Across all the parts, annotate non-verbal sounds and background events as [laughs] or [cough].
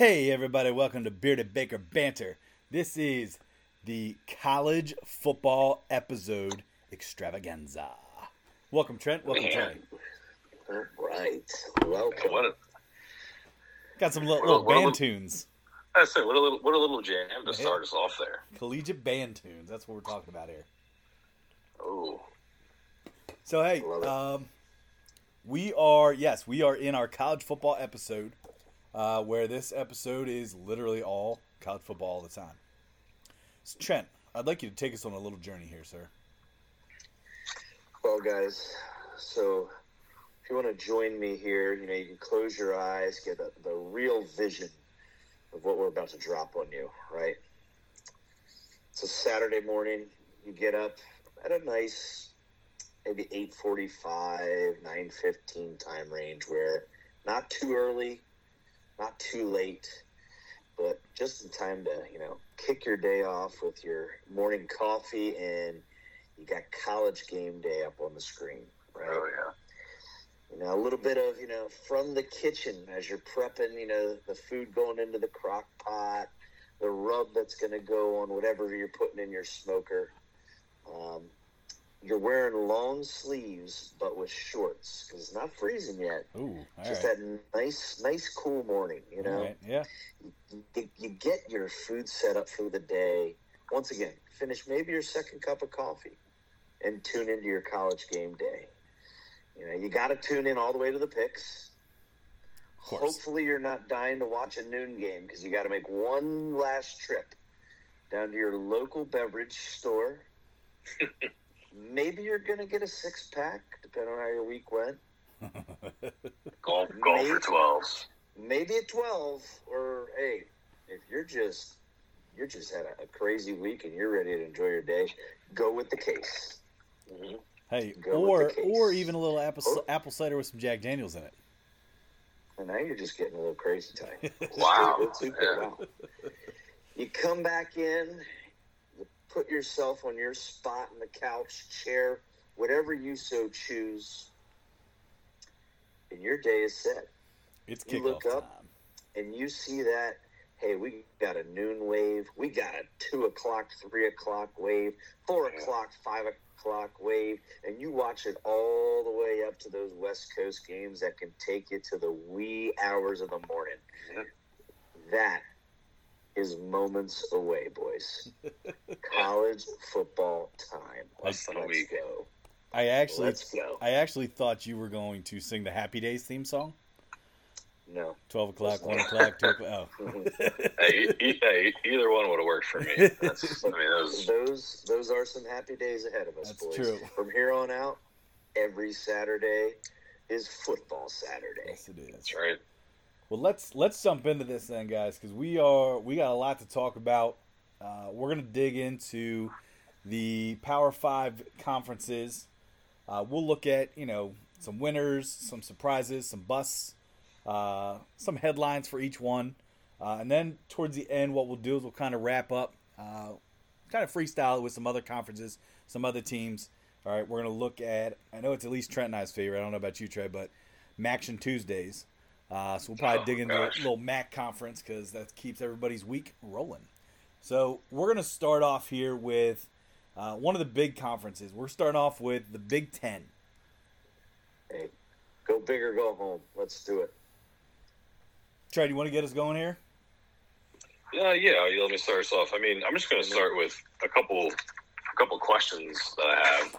Hey, everybody, welcome to Bearded Baker Banter. This is the college football episode extravaganza. Welcome, Trent. Welcome, Man. Trey. All right. Welcome. What a, Got some little, Well, little well, band look- tunes, I say, what a little, what a little jam to Yeah. start us off there. collegiate band tunes. That's what we're talking about here. Oh, So, hey, um, we are, yes, we are in our college football episode, uh, where this episode is literally all college football all the time. So, Trent, I'd like you to take us on a little journey here, sir. Well, guys, so if you want to join me here, you know, you can close your eyes, get the, real vision of what we're about to drop on you, right? It's a Saturday morning. You get up at a nice, maybe 8.45, 9.15 time range where not too early, not too late, but just in time to, you know, kick your day off with your morning coffee and you got college game day up on the screen, right? oh yeah. You know, a little bit of, you know, from the kitchen as you're prepping, you know, the food going into the crock pot, the rub that's going to go on whatever you're putting in your smoker. Um, you're wearing long sleeves, but with shorts because it's not freezing yet. Ooh, all Just right. that nice, nice, cool morning, you know? All right, yeah. you, you get your food set up for the day. Once again, finish maybe your second cup of coffee and tune into your college game day. You know, you got to tune in all the way to the picks. Hopefully, you're not dying to watch a noon game because you got to make one last trip down to your local beverage store. [laughs] maybe you're going to get a six pack, depending on how your week went. [laughs] Golf, golf for Maybe. twelves. maybe at 12 or hey if you're just you're just had a, a crazy week and you're ready to enjoy your day go with the case Mm-hmm. Hey, Go or case. or even a little apple Oh. apple cider with some Jack Daniels in it. and now you're just getting a little crazy time [laughs] Wow. It's super Yeah. wow. you come back in you put yourself on your spot in the couch chair whatever you so choose and your day is set It's You kickoff look time. up, and you see that, hey, we got a noon wave, we got a two o'clock, three o'clock wave, four Yeah. o'clock, five o'clock wave, and you watch it all the way up to those West Coast games that can take you to the wee hours of the morning. Yep. That is moments away, boys. [laughs] College football time. Less than a Let's go. I actually Let's go. I actually thought you were going to sing the Happy Days theme song. No. Twelve o'clock, one o'clock, two o'clock. Oh. [laughs] Mm-hmm. Hey, e- hey, either one would have worked for me. [laughs] That's, I mean, those. those those are some happy days ahead of us, That's boys. true. From here on out, every Saturday is football Saturday. yes, it is. That's right. Well, let's let's jump into this then, guys, because we are we got a lot to talk about. Uh, we're gonna dig into the Power Five conferences. Uh, we'll look at you know some winners, some surprises, some busts, uh, some headlines for each one, uh, and then towards the end, what we'll do is we'll kind of wrap up, uh, kind of freestyle with some other conferences, some other teams. All right, we're gonna look at. I know it's at least Trent and I's favorite. I don't know about you, Trey, but MACtion Tuesdays. Uh, so we'll probably Oh, dig into a little MAC conference because that keeps everybody's week rolling. So we're going to start off here with uh, one of the big conferences. We're starting off with the Big Ten. Hey, go big or go home. Let's do it. Trey, do you want to get us going here? Yeah, yeah. Let me start us off. I mean, I'm just going to start with a couple, a couple questions that I have.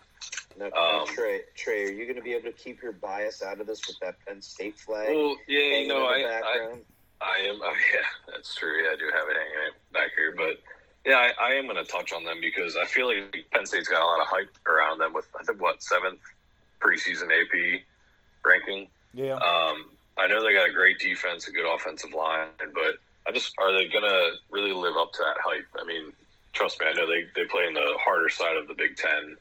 Now, now, Um, Trey, Trey, are you going to be able to keep your bias out of this with that Penn State flag Well, yeah, hanging no, in the I, I, background? I am. Oh, [laughs] yeah, that's true. Yeah, I do have it hanging back here, but yeah, I, I am going to touch on them because I feel like Penn State's got a lot of hype around them with I think what seventh preseason AP ranking. Yeah. Um, I know they got a great defense, a good offensive line, but I just are they going to really live up to that hype? I mean, trust me, I know they they play in the harder side of the Big Ten,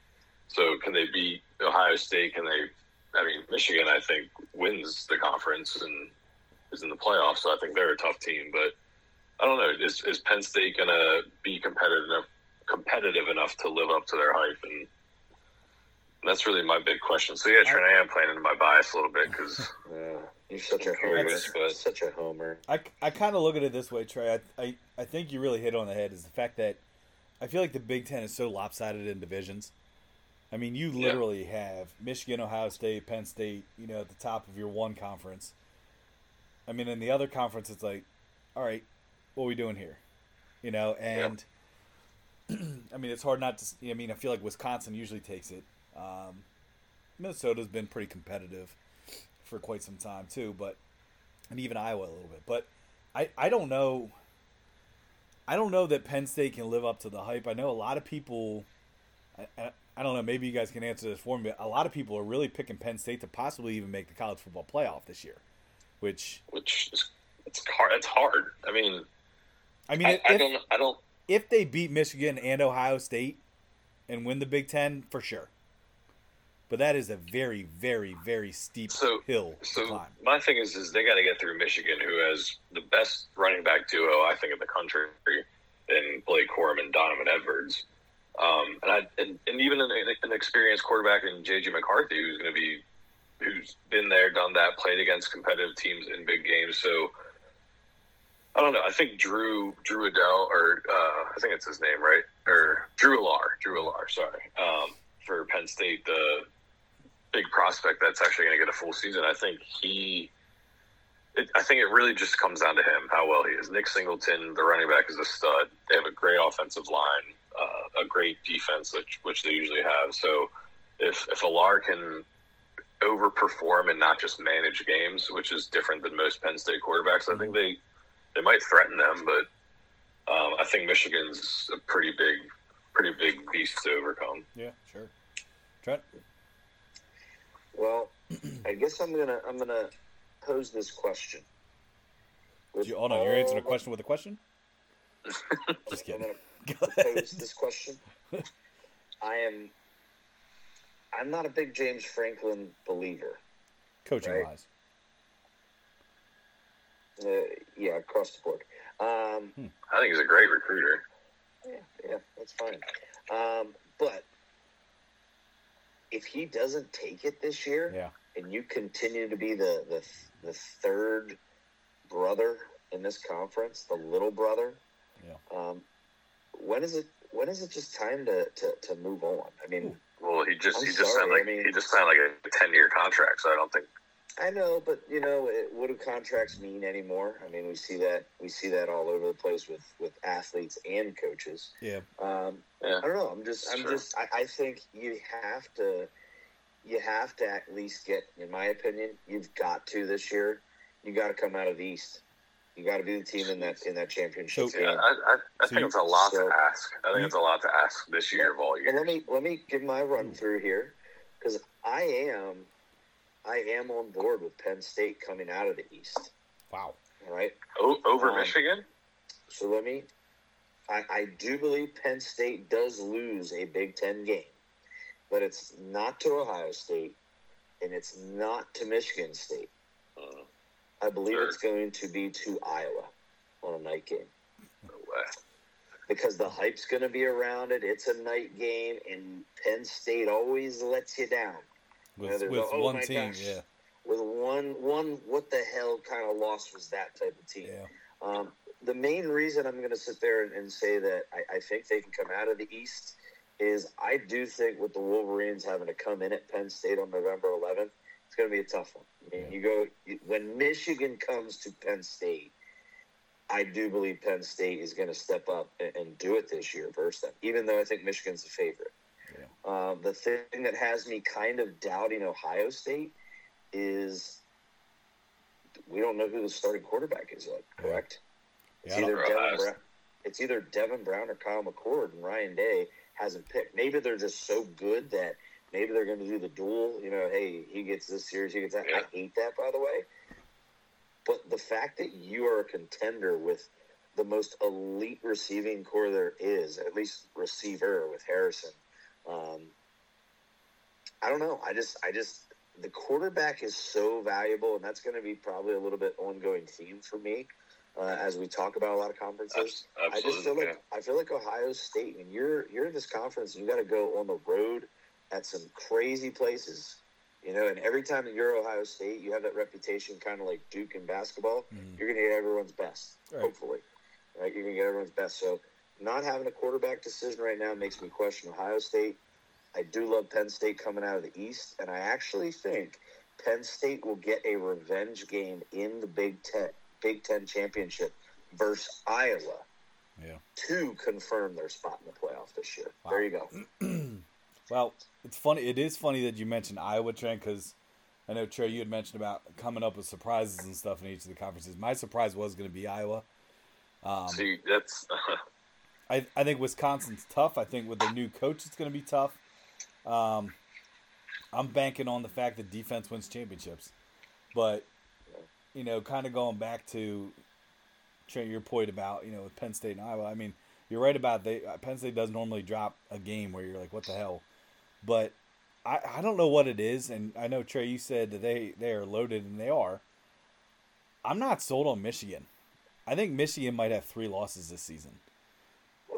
so can they beat Ohio State? Can they? I mean, Michigan, I think wins the conference and is in the playoffs, so I think they're a tough team. But I don't know. Is, is Penn State going to be competitive enough, competitive enough to live up to their hype? And that's really my big question. So yeah, Trent, I am playing into my bias a little bit because [laughs] Yeah. You're such a homer. Such a homer. I, I kind of look at it this way, Trey. I, I I think you really hit on the head is the fact that I feel like the Big Ten is so lopsided in divisions. I mean, you literally yeah. have Michigan, Ohio State, Penn State, you know, at the top of your one conference. I mean, in the other conference, it's like, all right, what are we doing here? You know, and yeah. [clears throat] I mean, it's hard not to. I mean, I feel like Wisconsin usually takes it. Um, Minnesota's been pretty competitive for quite some time too, but and even Iowa a little bit. But I I don't know. I don't know that Penn State can live up to the hype. I know a lot of people. I, I don't know. Maybe you guys can answer this for me. But a lot of people are really picking Penn State to possibly even make the college football playoff this year, which which is it's hard. It's hard. I mean, I mean, I, if, I don't. I don't. If they beat Michigan and Ohio State and win the Big Ten, for sure. But that is a very, very, very steep so, hill so climb. My thing is, is they got to get through Michigan, who has the best running back duo I think in the country, in Blake Corum and Donovan Edwards, um, and, I, and, and even an, an experienced quarterback in JJ McCarthy, who's going to be, who's been there, done that, played against competitive teams in big games. So I don't know. I think Drew Drew Adele, or uh, I think it's his name, right? Or Drew Allar, Drew Allar. Sorry, um, for Penn State, the big prospect that's actually going to get a full season. I think he. It, I think it really just comes down to him, how well he is. Nick Singleton, the running back, is a stud. They have a great offensive line, uh, a great defense, which, which they usually have. So if if Allar can overperform and not just manage games, which is different than most Penn State quarterbacks, I think they they might threaten them. But um, I think Michigan's a pretty big, pretty big beast to overcome. Yeah, sure. Trent. Well, [clears throat] I guess I'm gonna I'm gonna pose this question. You, oh no, you're answering a question with a question. Just kidding. [laughs] I'm gonna pose this question. I am. I'm not a big James Franklin believer. Coaching right? wise. Uh, yeah, across the board. Um, hmm. I think he's a great recruiter. Yeah, yeah, that's fine. Um, but if he doesn't take it this year, yeah. and you continue to be the, the the third brother in this conference, the little brother, yeah. um, when is it? When is it just time to, to, to move on? I mean, well, he just I'm he just sorry, signed like I mean, he just signed like a ten year contract, so I don't think. I know, but you know, it, what do contracts mean anymore? I mean, we see that we see that all over the place with with athletes and coaches. Yeah. Um, yeah. I don't know. I'm just, I'm sure. just, I, I think you have to, you have to at least get, in my opinion, you've got to this year. You got to come out of the East. You got to be the team in that in that championship. So, yeah, I, I, I so think it's a lot so, to ask. I think it's a lot to ask this year of all year. And let me let me give my run through here because I am I am on board with Penn State coming out of the East. Wow. All right. O- over um, Michigan. So let me I, I do believe Penn State does lose a Big Ten game, but it's not to Ohio State, and it's not to Michigan State. I believe it's going to be to Iowa on a night game. No way. Because the hype's going to be around it. It's a night game, and Penn State always lets you down. With, with oh one team, gosh, yeah. With one, one, what the hell kind of loss was that type of team? Yeah. Um, the main reason I'm going to sit there and, and say that I, I, think they can come out of the East is I do think with the Wolverines having to come in at Penn State on November 11th, it's going to be a tough one. I mean, yeah. you go when Michigan comes to Penn State. I do believe Penn State is going to step up and, and, do it this year versus them, even though I think Michigan's a favorite. Yeah. Um, the thing that has me kind of doubting Ohio State is we don't know who the starting quarterback is yet, correct? It's either Devin Brown, it's either Devin Brown or Kyle McCord, and Ryan Day hasn't picked. Maybe they're just so good that maybe they're going to do the duel. You know, hey, he gets this series, he gets that. Yeah. I hate that, by the way. But the fact that you are a contender with the most elite receiving corps there is, at least receiver with Harrison. Um, I don't know. I just, I just, the quarterback is so valuable, and that's going to be probably a little bit ongoing theme for me uh, as we talk about a lot of conferences. Absolutely, I just feel like yeah. I feel like Ohio State. and you're you're in this conference, and you got to go on the road at some crazy places. You know, and every time that you're Ohio State, you have that reputation, kind of like Duke in basketball. Mhm. You're going to get everyone's best, Right. hopefully. Right? You're going to get everyone's best. So, not having a quarterback decision right now makes me question Ohio State. I do love Penn State coming out of the East, and I actually think Penn State will get a revenge game in the Big Ten Big Ten championship versus Iowa Yeah. to confirm their spot in the playoff this year. Wow. There you go. [clears throat] Well, it's funny. It is funny that you mentioned Iowa, Trent, because I know Trey, you had mentioned about coming up with surprises and stuff in each of the conferences. My surprise was going to be Iowa. Um, See, that's [laughs] I, I think Wisconsin's tough. I think with their new coach, it's going to be tough. Um, I'm banking on the fact that defense wins championships, but you know, kind of going back to Trent, your point about you know with Penn State and Iowa. I mean, you're right about they uh, Penn State does normally drop a game where you're like, what the hell, but I I don't know what it is, and I know Trey, you said that they they are loaded, and they are. I'm not sold on Michigan. I think Michigan might have three losses this season.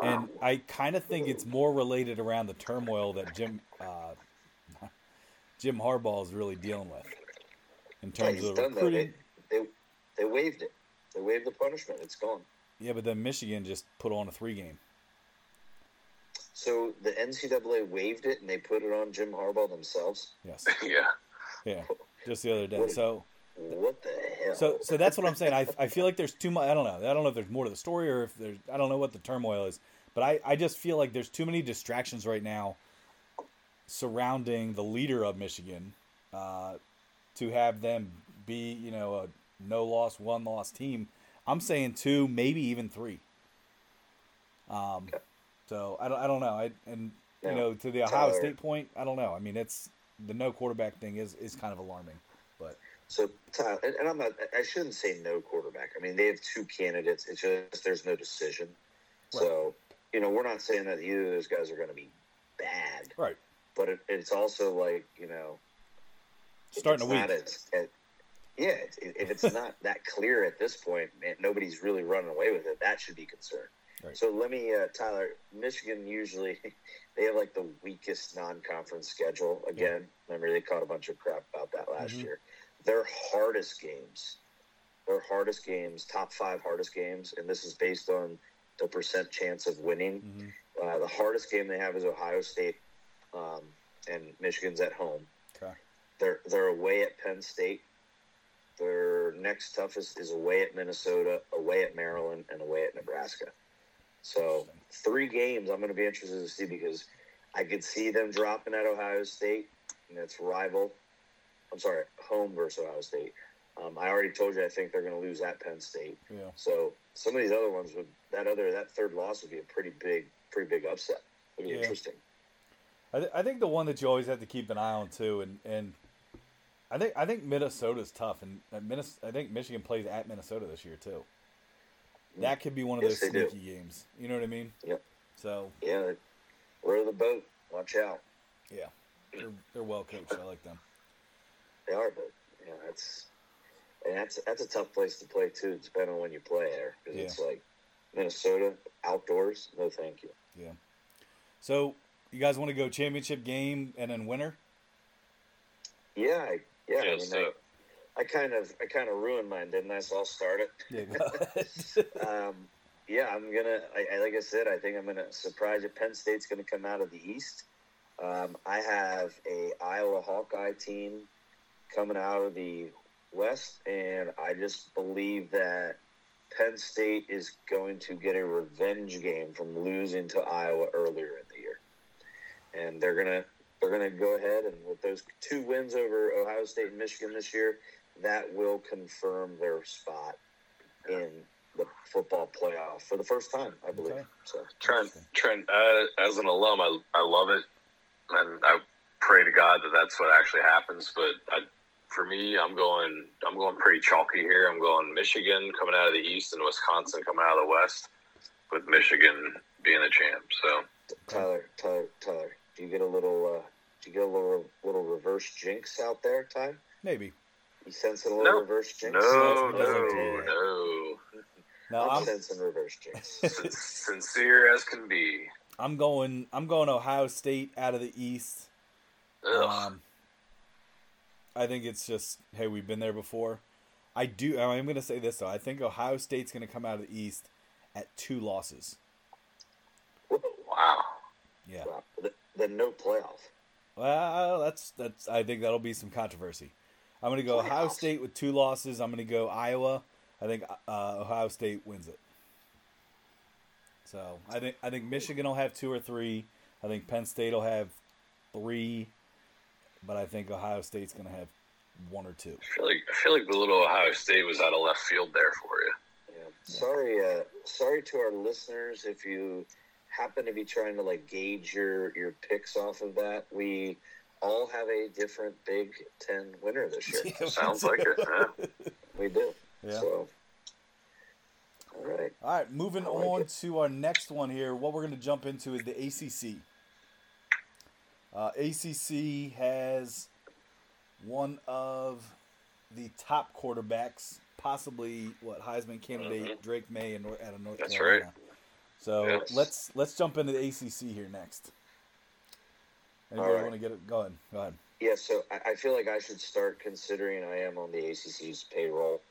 And I kind of think it's more related around the turmoil that Jim uh, Jim Harbaugh is really dealing with in terms he's of recruiting. They, they they waived it. They waived the punishment. It's gone. Yeah, but then Michigan just put on a three game. So the NCAA waived it and they put it on Jim Harbaugh themselves. Yes, [laughs] yeah. yeah, just the other day. So, What the hell? so, so that's what I'm saying. I, I feel like there's too much. I don't know. I don't know if there's more to the story or if there's. I don't know what the turmoil is, but I, I just feel like there's too many distractions right now surrounding the leader of Michigan uh, to have them be, you know, a no loss, one loss team. I'm saying two, maybe even three. Um, so I don't, I don't know. I and you know to the Ohio Tyler. State point, I don't know. I mean, it's the no quarterback thing is is kind of alarming, but So, Tyler, and, I'm not. I shouldn't say no quarterback. I mean, they have two candidates. It's just there's no decision. So, you know, we're not saying that either of those guys are going to be bad, right, but it, it's also like you know, starting a week. as- at- yeah, if it's not that clear at this point, man, nobody's really running away with it. That should be concerned. Right. So let me, uh, Tyler. Michigan usually [laughs] they have like the weakest non-conference schedule. Again, I remember they caught a bunch of crap about that last Mhm. year. Their hardest games, their hardest games, top five hardest games, and this is based on the percent chance of winning. hmm Uh, the hardest game they have is Ohio State, um, and Michigan's at home. Okay. They're they're away at Penn State. Their next toughest is away at Minnesota, away at Maryland, and away at Nebraska. So three games I'm going to be interested to see because I could see them dropping at Ohio State, and it's rival. I'm sorry, home versus Ohio State. Um, I already told you I think they're going to lose at Penn State. Yeah. So some of these other ones would that other that third loss would be a pretty big, pretty big upset. It'd be Yeah. interesting. I, th- I think the one that you always have to keep an eye on too, and, and I think I think Minnesota's tough, and Minnes- I think Michigan plays at Minnesota this year too. That could be one of Yes, those they do. sneaky games. You know what I mean? Yep. So Yeah, row the boat. Watch out. yeah, they're, they're well coached. I like them. They are, but yeah, that's and that's that's a tough place to play too, depending on when you play there. Because it's like Minnesota outdoors. No, thank you. Yeah. So you guys want to go championship game and then winner? Yeah, I, yeah. I mean, so I, kind of I kind of ruined mine, didn't I? So I'll start it. Yeah. Go ahead. [laughs] um, yeah, I'm gonna. I, I, like I said, I think I'm gonna surprise you. Penn State's gonna come out of the East. Um, I have a Iowa Hawkeye team coming out of the West, and I just believe that Penn State is going to get a revenge game from losing to Iowa earlier in the year, and they're gonna they're gonna go ahead and with those two wins over Ohio State and Michigan this year, that will confirm their spot in the football playoff for the first time, I believe. Okay. So Trent, Trent, uh, as an alum, I, I love it, and I pray to God that that's what actually happens. But I, for me, I'm going, I'm going pretty chalky here. I'm going Michigan coming out of the East and Wisconsin coming out of the West, with Michigan being a champ. So Tyler, Tyler, Tyler, do you get a little? Uh, do you get a little little reverse jinx out there, Ty? Maybe. You sensing a little No. reverse jinx? no, That's- no, that's- no, Now I'm I'm sensing reverse jinx. [laughs] Sincere as can be. I'm going I'm going Ohio State out of the East. Ugh. Um, I think it's just hey, we've been there before. I do. I'm going to say this though. I think Ohio State's going to come out of the East at two losses. Wow. Yeah. Wow. Then no playoff. Well, that's that's. I think that'll be some controversy. I'm going to go Ohio State with two losses. I'm going to go Iowa. I think uh, Ohio State wins it. So I think I think Michigan will have two or three. I think Penn State will have three, but I think Ohio State's going to have one or two. I feel like I feel like the little Ohio State was out of left field there for you. Yeah. Sorry, uh, sorry to our listeners if you happen to be trying to like gauge your your picks off of that. We all have a different Big Ten winner this year. [laughs] Sounds like it. Yeah. We do. Yeah. So, all right. All right, moving like on it. to our next one here. What we're going to jump into is the ACC. Uh, ACC has one of the top quarterbacks, possibly what Heisman candidate Drake Maye in, Nor- out of North That's Carolina. right. So Yes. let's let's jump into the ACC here next. Anybody All right. want to get it? Go ahead. Go ahead. Yeah, so I, I feel like I should start considering I am on the ACC's payroll. [laughs]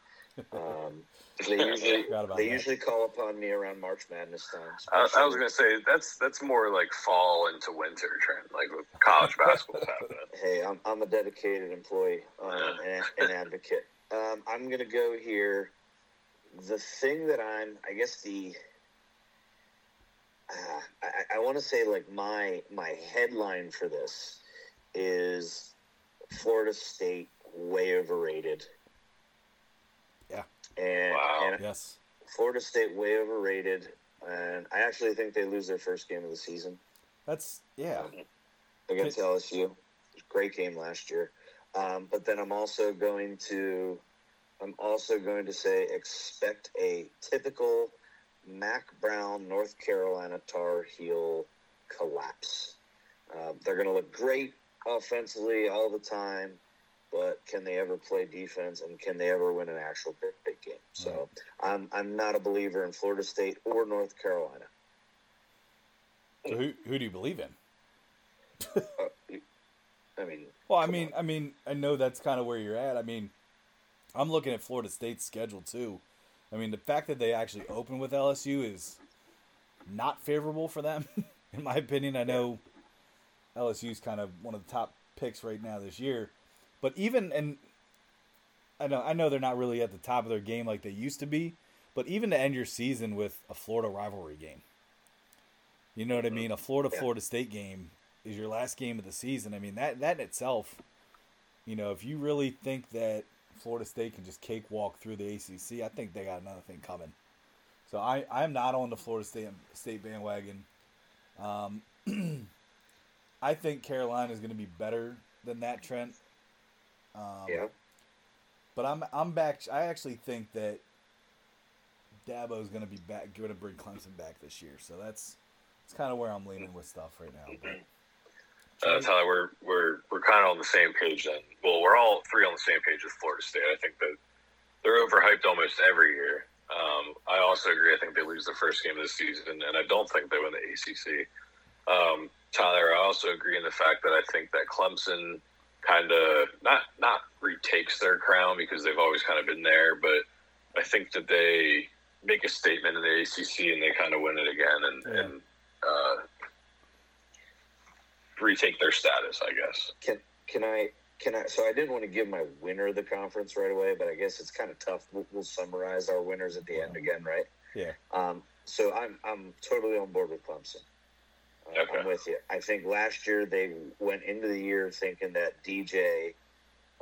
Um, they usually they that. usually call upon me around March Madness time. I, I was gonna say that's that's more like fall into winter trend, like with college basketball happening. [laughs] Hey, I'm, I'm a dedicated employee um, and an advocate. Um, I'm going to go here. The thing that I'm, I guess the, uh, I, I want to say like my my headline for this is Florida State way overrated. Yeah. And, Wow. and Yes. Florida State way overrated, and I actually think they lose their first game of the season That's yeah. against LSU. Great game last year. Um, but then I'm also going to, I'm also going to say expect a typical Mack Brown North Carolina Tar Heel collapse. Uh, they're going to look great offensively all the time, but can they ever play defense and can they ever win an actual big, big game? So I'm I'm not a believer in Florida State or North Carolina. So who who do you believe in? Uh, I mean, Well, I mean, I mean, I know that's kind of where you're at. I mean, I'm looking at Florida State's schedule too. I mean, the fact that they actually open with LSU is not favorable for them, [laughs] in my opinion. I know LSU's kind of one of the top picks right now this year, but even and I know I know they're not really at the top of their game like they used to be, but even to end your season with a Florida rivalry game, you know what I mean? A Florida Florida State game is your last game of the season. I mean that that in itself, you know, if you really think that Florida State can just cakewalk through the ACC, I think they got another thing coming. So I I'm not on the Florida State State bandwagon. Um, [clears throat] I think Carolina is going to be better than that, Trent. Um, yeah. But I'm I'm back. I actually think that Dabo is going to be back, going to bring Clemson back this year. So that's that's kind of where I'm leaning with stuff right now. But Uh, Tyler, we're we're we're kind of on the same page then. Well, we're all three on the same page with Florida State. I think that they're overhyped almost every year. Um, I also agree. I think they lose the first game of the season, and I don't think they win the ACC. Um, Tyler, I also agree in the fact that I think that Clemson kind of not not retakes their crown because they've always kind of been there, but I think that they make a statement in the ACC and they kind of win it again and, Yeah. and uh, retake their status, I guess. Can can I can I? So I didn't want to give my winner of the conference right away, but I guess it's kind of tough. We'll, we'll summarize our winners at the end again, right? yeah, Um, so I'm I'm totally on board with Clemson. Uh, Okay. I'm with you. I think last year they went into the year thinking that DJ,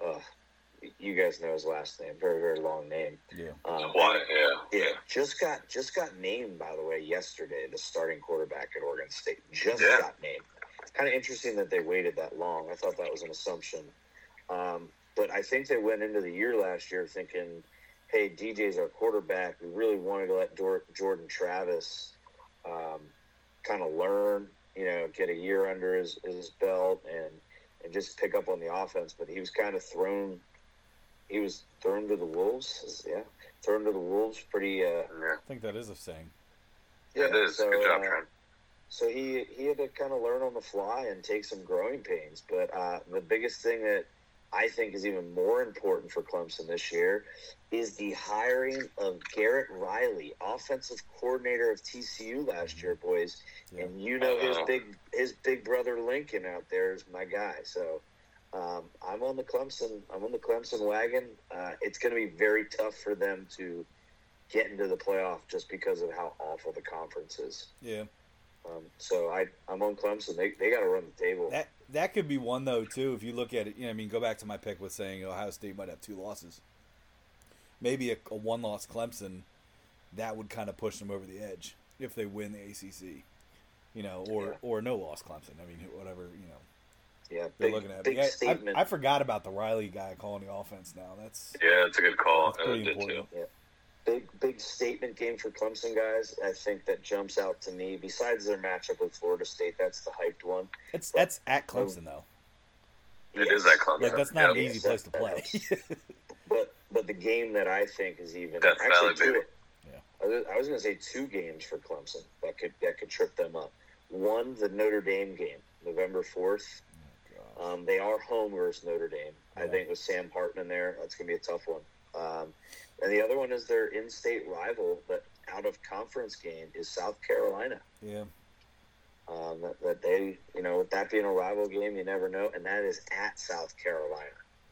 uh, you guys know his last name, very very long name. yeah. Um, Why? Yeah, yeah, just got just got named by the way yesterday the starting quarterback at Oregon State. Just Yeah. got named. It's kind of interesting that they waited that long. I thought that was an assumption, um, but I think they went into the year last year thinking, "Hey, DJ's our quarterback. We really wanted to let Dor- Jordan Travis um, kind of learn, you know, get a year under his, his belt and and just pick up on the offense." But he was kind of thrown. He was thrown to the wolves. Yeah, thrown to the wolves. Pretty. Uh. I think that is a saying. Yeah, it is. so, Good job, uh, Trent. So he he had to kind of learn on the fly and take some growing pains. But uh, the biggest thing that I think is even more important for Clemson this year is the hiring of Garrett Riley, offensive coordinator of TCU last year, boys. Yeah. And you know his big his big brother Lincoln out there is my guy. So um, I'm on the Clemson. I'm on the Clemson wagon. Uh, it's going to be very tough for them to get into the playoff just because of how awful the conference is. Yeah. Um, so I I'm on Clemson. They they got to run the table. That that could be one though too. If you look at it, you know, I mean, go back to my pick with saying Ohio State might have two losses. Maybe a, a one-loss Clemson, that would kind of push them over the edge if they win the ACC, you know, or Yeah. or no loss Clemson. I mean, whatever you know yeah, they're big, looking at. big Yeah, I- statement. I, forgot about the Riley guy calling the offense. Now that's Yeah, it's a good call. that's pretty important. too. Important. big big statement game for Clemson guys. I think that jumps out to me. Besides their matchup with Florida State, that's the hyped one. It's that's at Clemson though. It Yes. is that Clemson. Like that's not an easy place to play. [laughs] But but the game that I think is even Death actually Valley, two. baby. Yeah. I was, was going to say two games for Clemson that could that could trip them up. One, the Notre Dame game, November fourth. Um, they are home versus Notre Dame. I think with Sam Hartman there, that's going to be a tough one. Um, and the other one is their in-state rival, but out of conference game is South Carolina. yeah, Um, that, that they, you know, with that being a rival game, you never know, and that is at South Carolina.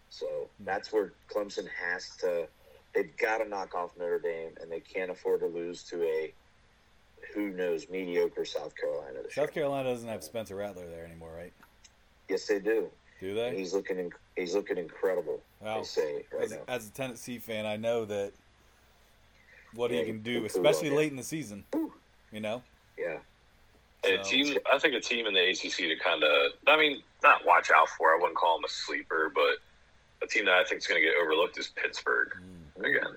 So that's where Clemson has to. They've got to knock off Notre Dame, and they can't afford to lose to a who knows mediocre South Carolina South year. Carolina doesn't have Spencer Rattler there anymore, right? Yes, they do. Do And they? he's looking in, he's looking incredible. Wow. They say right As, now. as a Tennessee fan, I know that what Yeah, he can do, especially on it. late in the season. You know, Yeah, A team, I think a team in the ACC to kind of, I mean, not watch out for. I wouldn't call them a sleeper, but a team that I think is going to get overlooked is Pittsburgh mm-hmm. again.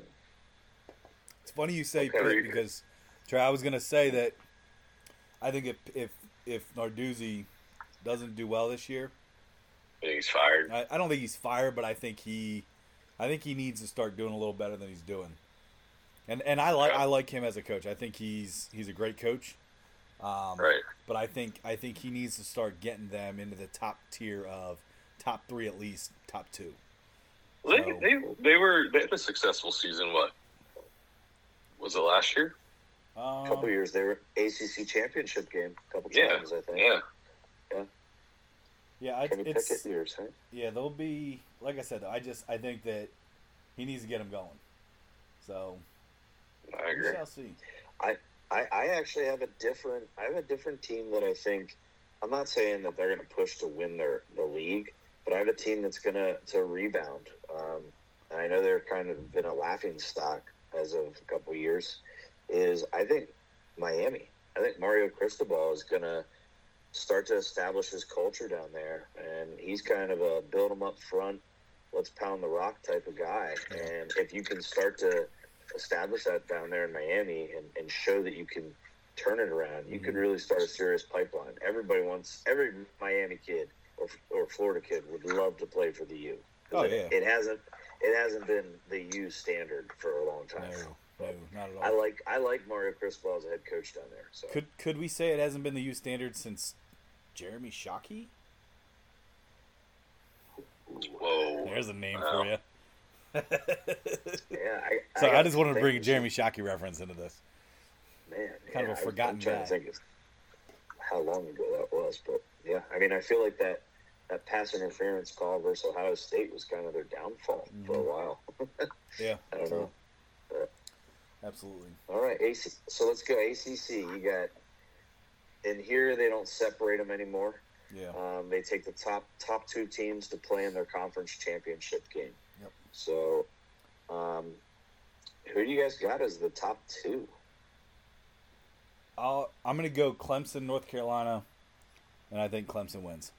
it's funny you say Okay. Pitt because Trey, I was gonna say that I think if if if Narduzzi doesn't do well this year, I think he's fired. I, I don't think he's fired, but I think he, I think he needs to start doing a little better than he's doing. And and I like Okay. I like him as a coach. I think he's he's a great coach. Um, Right. But I think I think he needs to start getting them into the top tier of top three at least, top two. They, So- they, they were, they had a successful season. What was it last year? Um, a couple years they were ACC championship game, a couple Yeah. times I think. Yeah. Yeah, it's, Kenny it's Pickett years, right? yeah. They'll be like I said. I just I think that he needs to get them going. So I we agree. shall see. I, I actually have a different I have a different team that I think I'm not saying that they're going to push to win their the league, but I have a team that's going to to rebound. Um, and I know they're kind of been a laughing stock as of a couple years. Is I think Miami. I think Mario Cristobal is going to start to establish his culture down there, and he's kind of a build them up front, let's pound the rock type of guy. And if you can start to establish that down there in Miami and, and show that you can turn it around, you could mm-hmm. really start a serious pipeline. Everybody wants every Miami kid or, or Florida kid would love to play for the U. Oh, it, yeah. it hasn't it hasn't been the U standard for a long time. No, no, not at all. I like I like Mario Cristobal as a head coach down there. So Could could we say it hasn't been the U standard since Jeremy Shockey? Whoa. There's a name Wow. for you. [laughs] yeah, I, so I, got just wanted to bring a Jeremy Shockey reference into this. man, kind of a forgotten I'm trying guy. to think of how long ago that was, but yeah, I mean, I feel like that that pass interference call versus Ohio State was kind of their downfall for a Mhm. while. [laughs] Yeah, I don't true. know. Absolutely. All right, AC, so let's go ACC. You got in here they don't separate them anymore. Yeah. Um, they take the top top two teams to play in their conference championship game. Yep. So, um, who do you guys got as the top two? I'll, I'm going to go Clemson, North Carolina, and I think Clemson wins.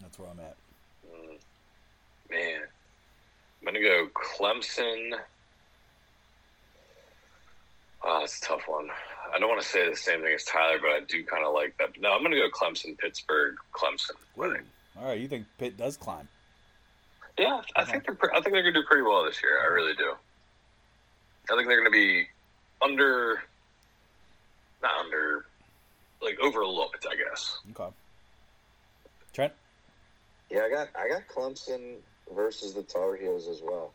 That's where I'm at. Mm. Man. I'm going to go Clemson. Oh, that's a tough one. I don't want to say the same thing as Tyler, but I do kind of like that. No, I'm going to go Clemson, Pittsburgh, Clemson. winning. All right, you think Pitt does climb? Yeah, I think they're. I think they're going to do pretty well this year. I really do. I think they're going to be under, not under, like overlooked. I guess. Okay. Trent? Yeah, I got I got Clemson versus the Tar Heels as well.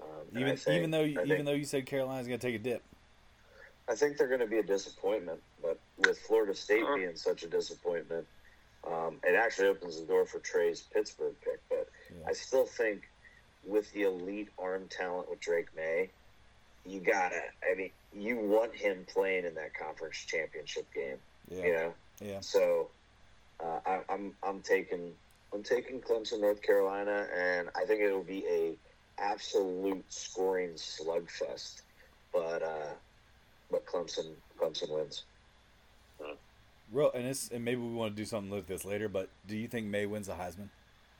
Um, Even think- even though you, I even think- though you said Carolina's going to take a dip. I think they're going to be a disappointment, but with Florida State Uh-huh. being such a disappointment, um, it actually opens the door for Trey's Pittsburgh pick. But Yeah. I still think with the elite arm talent with Drake Maye, you gotta. I mean, you want him playing in that conference championship game. Yeah. You know, Yeah. so uh, I, I'm I'm taking I'm taking Clemson, North Carolina, and I think it'll be a absolute scoring slugfest. But uh, but Clemson Clemson wins. Real, and this, and maybe we want to do something with this later. But do you think Maye wins the Heisman?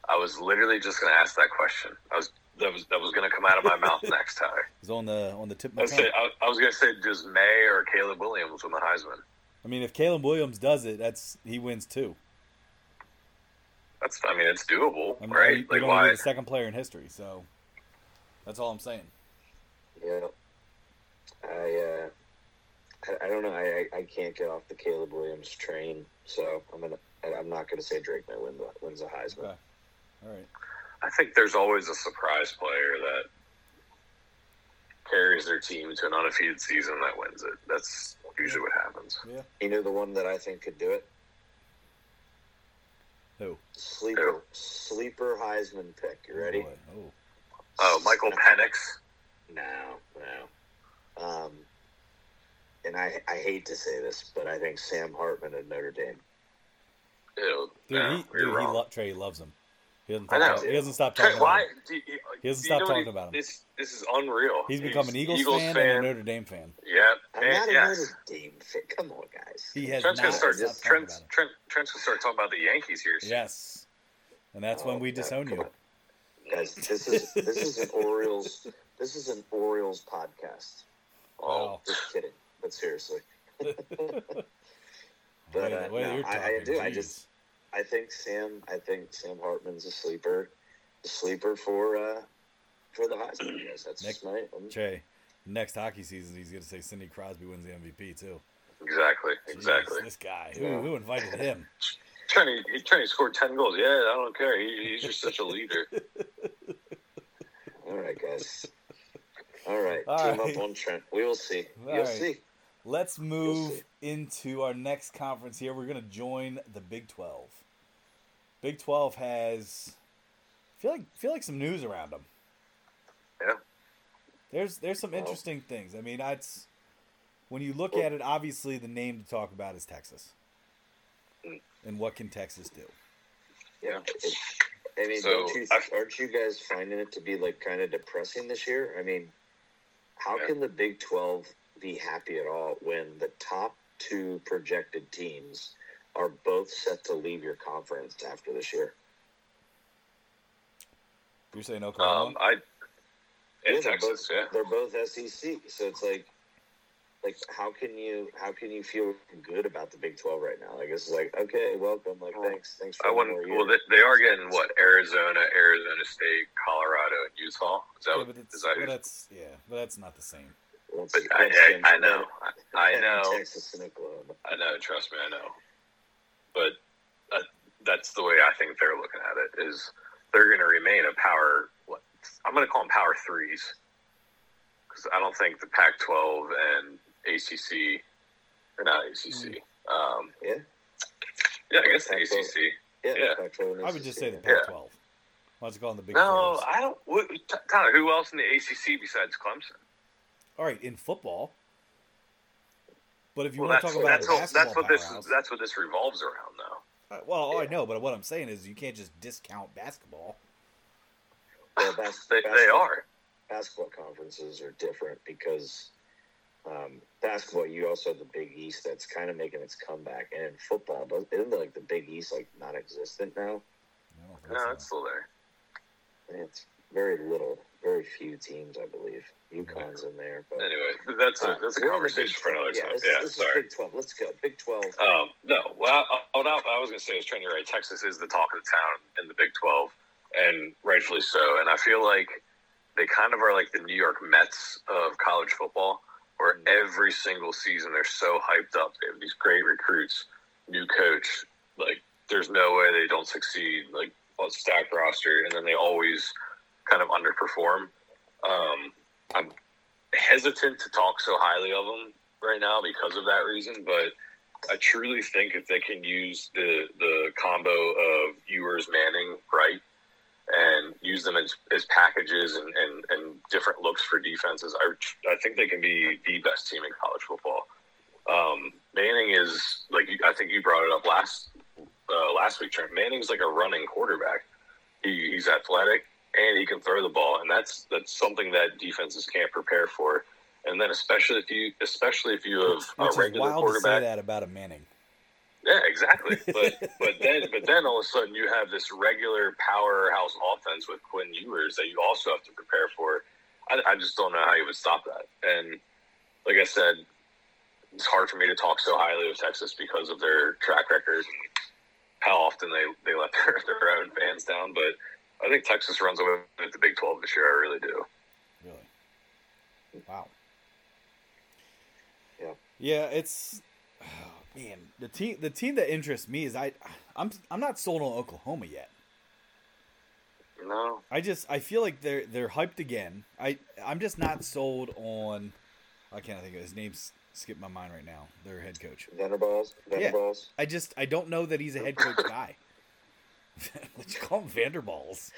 I was literally just going to ask that question. I was that was that was going to come out of my [laughs] mouth next time. He's on the on the tip of I my was, say, I, I was going to say, does Maye or Caleb Williams win the Heisman? I mean, if Caleb Williams does it, that's he wins too. That's I mean, it's doable, I mean, right? You'd Like only why? the second player in history, so that's all I'm saying. Yeah, I uh, I, I don't know. I, I I can't get off the Caleb Williams train, so I'm gonna. I'm not gonna say Drake Maye win the, wins the Heisman. Okay. All right. I think there's always a surprise player that carries their team to an undefeated season that wins it. That's usually what happens. Yeah. You know the one that I think could do it. Who? Sleeper Who? sleeper Heisman pick. You ready? Oh. Oh. Oh, Michael Penix. No, no. Um, and I I hate to say this, but I think Sam Hartman at Notre Dame. Ew, Dude, no, he, dude, he lo- Trey loves him. He doesn't. I know. about, he doesn't stop Trey, talking about why? him. Do you, He doesn't stop talking what about him. This this is unreal. He's become an Eagles, fan, and a Notre Dame fan. Yeah, I'm and, not a yes. Notre Dame fan. Come on, guys. He has Trent's not gonna start. stopped talking Trent's, about him. Trent, Trent's gonna start talking about the Yankees here. soon. Yes, and that's when Oh, we God, disown you. on. guys. This is this is an Orioles. This is an Orioles podcast. Oh, Wow. Just kidding, but seriously, The [laughs] way, But, uh, the no, you're I- I talking, do. I just- I think Sam. I think Sam Hartman's a sleeper, a sleeper for uh for the Heisman. Yes, that's Nick- just my. um, Trey, next hockey season, he's going to say Cindy Crosby wins the MVP too. exactly, Jeez, exactly. this guy, who, Yeah. who invited him? [laughs] Trying to, he's trying to score ten goals. Yeah, I don't care. He, he's just such a leader. [laughs] All right, guys. All right, All team right. up on Trent. We will see. All You'll right. see. Let's move into our next conference here. We're going to join the Big 12. Big 12 has feel like feel like some news around them. Yeah. There's there's some interesting things. I mean, it's when you look at it, obviously the name to talk about is Texas. Mm. And what can Texas do? Yeah. I mean, So, don't you, aren't you guys finding it to be like kind of depressing this year? I mean, how Yeah. can the Big Twelve be happy at all when the top two projected teams are both set to leave your conference after this year? You're saying Oklahoma? Um, I in Yeah, they're Texas, both, yeah. they're both SEC, so it's like, like how can you how can you feel good about the Big Twelve right now? Like it's like okay, welcome, like thanks, thanks for I one wouldn't. Well, year. they, they are getting what Arizona, Arizona State, Colorado, and Utah. Is that yeah, what, but, is that but that's yeah, but that's not the same. Once- But I, once I, again, I know, I, I know, Texas and Oklahoma. I know. Trust me, I know. But uh, that's the way I think they're looking at it. Is they're going to remain a power. What I'm going to call them power threes because I don't think the Pac-12 and ACC or not ACC. Um, Yeah. yeah, I guess the Pac-12. ACC. Yeah, Yeah. Pac-12 I would just say the ACC. Pac-12. Why don't you call the Big No, 12? I don't. What, T- Tyler, who else in the ACC besides Clemson? All right, in football. But if you Well, want to talk about that's, a what, basketball that's what this powerhouse- that's what this revolves around, though. Uh, well, I know, but what I'm saying is you can't just discount basketball. Well, bas- [laughs] They, they are. Basketball conferences are different because um, basketball, you also have the Big East that's kind of making its comeback, and in football, does- isn't like the Big East like non-existent now? I No, it's still there. It's very little, very few teams, I believe. UConn's in there, but Anyway, that's a Uh, that's a we're on the conversation for another 12. time. this, Yeah, this sorry. Big Twelve. Let's go, Big Twelve. Um, no, well, I, what I, I was going to say is, Trent, you're right. Texas is the talk of the town in the Big 12, and rightfully so. And I feel like they kind of are like the New York Mets of college football, where every single season they're so hyped up. They have these great recruits, new coach. Like, there's no way they don't succeed. Like, a stacked roster, and then they always kind of underperform. Um, I'm hesitant to talk so highly of them right now because of that reason, but I truly think if they can use the the combo of Ewers, Manning, right, and use them as, as packages and, and, and different looks for defenses, I, I think they can be the best team in college football. Um, Manning is like I think you brought it up last uh, last week. Trent Manning's like a running quarterback. He, he's athletic and he can throw the ball, and that's that's something that defenses can't prepare for. And then especially if you especially if you have Which a regular wild quarterback. that about a Manning. Yeah, exactly. [laughs] But but then but then all of a sudden you have this regular powerhouse offense with Quinn Ewers that you also have to prepare for. I, I just don't know how you would stop that. And like I said, it's hard for me to talk so highly of Texas because of their track record and how often they, they let their, [laughs] their own fans down. But I think Texas runs away with the Big Twelve this year. I really do. Really? Wow. Yeah. Yeah, it's oh, [sighs] man the team. The team that interests me is I. I'm I'm not sold on Oklahoma yet. No, I just I feel like they're they're hyped again. I I'm just not sold on. I can't think of his name's skip my mind right now. Their head coach. Vanderballs. Yeah. I just I don't know that he's a head coach guy. [laughs] Let's call him Vanderballs.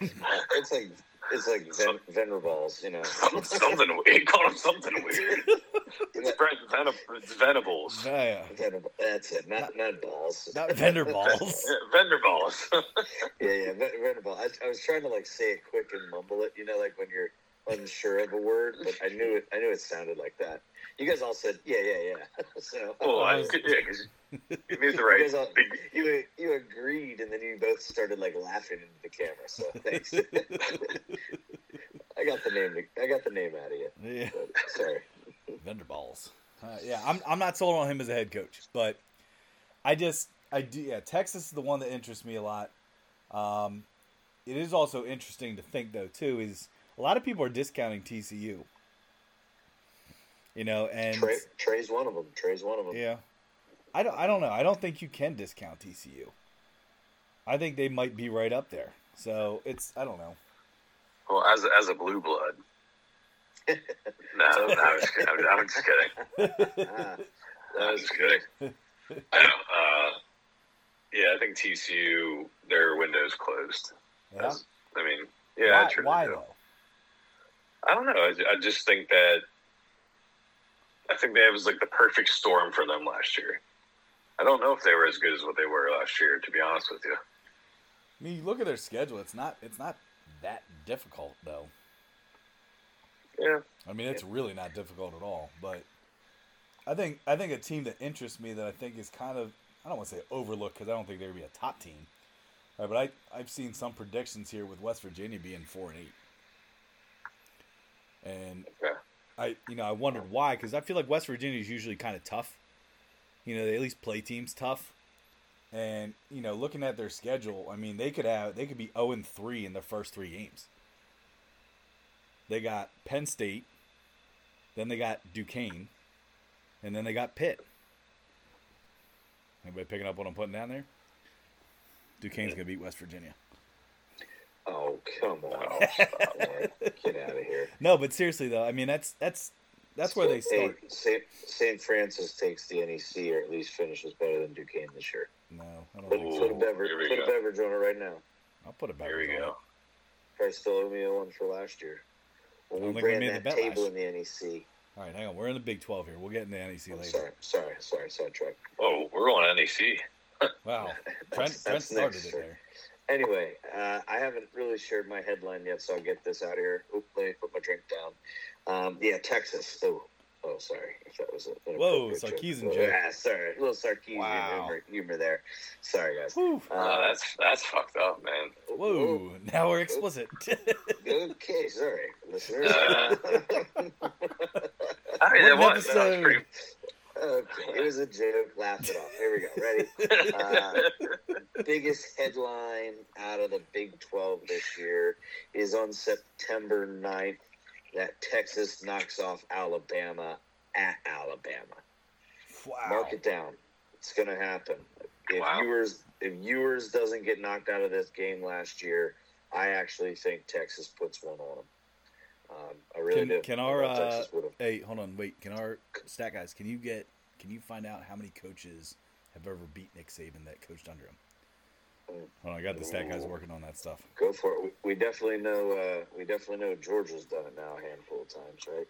It's like it's like Ven- Vanderballs. You know. [laughs] something weird. he called him something weird. It's Brent Venab- it's Venables. Oh, yeah, Vanderb- That's it. Not not balls. not [laughs] Vanderballs. Yeah, Vanderballs. Yeah, yeah, Ven- Vanderball. I, I was trying to like say it quick and mumble it. You know, like when you're unsure of a word, but I knew it. I knew it sounded like that. You guys all said, "Yeah, yeah, yeah." [laughs] so well, I, was- yeah, 'cause [laughs] you made the right. guys all, big- you you agreed, and then you both started like laughing into the camera. So thanks. [laughs] I got the name. I got the name out of you. Yeah. But, sorry. Vanderballs. Uh, yeah, I'm I'm not sold on him as a head coach, but I just I do yeah. Texas is the one that interests me a lot. Um, it is also interesting to think though too is a lot of people are discounting TCU. You know, and Trey, Trey's one of them. Trey's one of them. yeah, I don't I don't know. I don't think you can discount TCU. I think they might be right up there. So it's I don't know. Well, as a, as a blue blood. [laughs] no, no, I'm just kidding. I'm, I'm just kidding. Ah, I'm just kidding. I know, uh, yeah, I think TCU their window's closed. Yeah. I mean, yeah, I why, truly why do. though? I don't know. I, I just think that I think that was like the perfect storm for them last year. I don't know if they were as good as what they were last year, to be honest with you. I mean, you look at their schedule. It's not. It's not that difficult though. Yeah, I mean, it's really not difficult at all. But I think I think a team that interests me that I think is kind of I don't want to say overlooked because I don't think they would be a top team. Right, but I I've seen some predictions here with West Virginia being four and eight, and Okay. I you know I wondered why because I feel like West Virginia is usually kind of tough. You know, they at least play teams tough. And you know, looking at their schedule, I mean, they could have they could be zero and three in their first three games. They got Penn State, then they got Duquesne, and then they got Pitt. Anybody picking up what I'm putting down there? Duquesne's gonna beat West Virginia. Oh come on! Man, Get out of here. [laughs] No, but seriously though, I mean that's that's that's where they Hey, start. St. St. Francis takes the NEC, or at least finishes better than Duquesne this year. No, I don't Put, think Ooh. put a beverage, here we put a beverage on it right now. I'll put it back. here we on. go. Probably still owe me a one for last year. When I don't we think we ran made that bet table last in the NEC. All right, hang on. We're in the Big Twelve here. We'll get into NEC I'm later. sorry, sorry, sorry, sidetrack. Oh, we're on NEC. [laughs] Wow, [laughs] Trent, That's- Trent started next, it sir. there. Anyway, uh, I haven't really shared my headline yet, so I'll get this out here. Oop, let me put my drink down. Um, yeah, Texas. Oh, oh, sorry. If that was a Whoa, inappropriate joke. Oh, joke. Yeah, sorry, a little Sarkisian Wow. humor, humor there. Sorry, guys. Uh, Oh, that's that's fucked up, man. Whoa, now we're explicit. [laughs] Okay, sorry, listeners. Uh, [laughs] I mean, What that was, that was episode? pretty. Okay, it was a joke. Laugh it off. Here we go. Ready? Uh, [laughs] biggest headline out of the Big 12 this year is on September 9th that Texas knocks off Alabama at Alabama. wow. Mark it down. It's gonna happen. If Wow. Ewers if Ewers doesn't get knocked out of this game last year, I actually think Texas puts one on them. Um, I really Can, do. can I our uh, hey, hold on, wait. Can our stat guys? Can you get? Can you find out how many coaches have ever beat Nick Saban that coached under him? Hold on, I got the stat guys working on that stuff. Go for it. We, we definitely know. Uh, we definitely know Georgia's done it now a handful of times, right?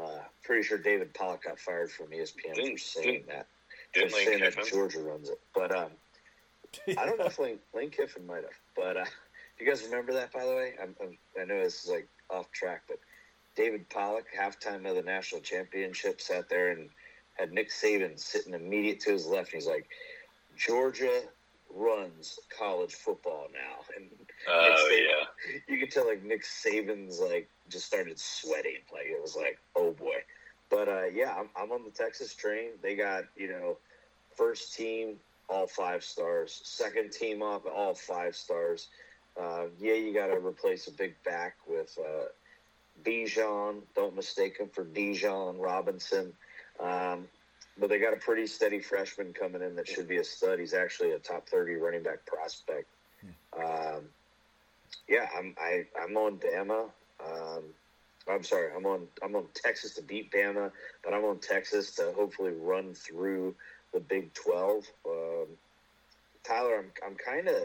Uh, pretty sure David Pollack got fired from ESPN Didn't- for saying didn't- that. Didn't for Lane saying that Georgia runs it, but um, I don't know if [laughs] Lane, Lane Kiffin might have. But uh, you guys remember that? By the way, I'm, I'm, I know this is like off track, but David Pollack, halftime of the national championship, sat there and had Nick Saban sitting immediate to his left. And he's like, "Georgia runs college football now," and Oh Saban- yeah. you could tell like Nick Saban's like just started sweating. Like it was like, oh boy. But uh, yeah, I'm, I'm on the Texas train. They got you know, first team all five stars, second team up all five stars. Uh, yeah, you got to replace a big back with uh, Bijan. Don't mistake him for Dijon Robinson. Um, but they got a pretty steady freshman coming in that should be a stud. He's actually a top thirty running back prospect. Um, yeah, I'm I, I'm on Bama. Um, I'm sorry, I'm on I'm on Texas to beat Bama, but I'm on Texas to hopefully run through the Big Twelve. Um, Tyler, I'm I'm kind of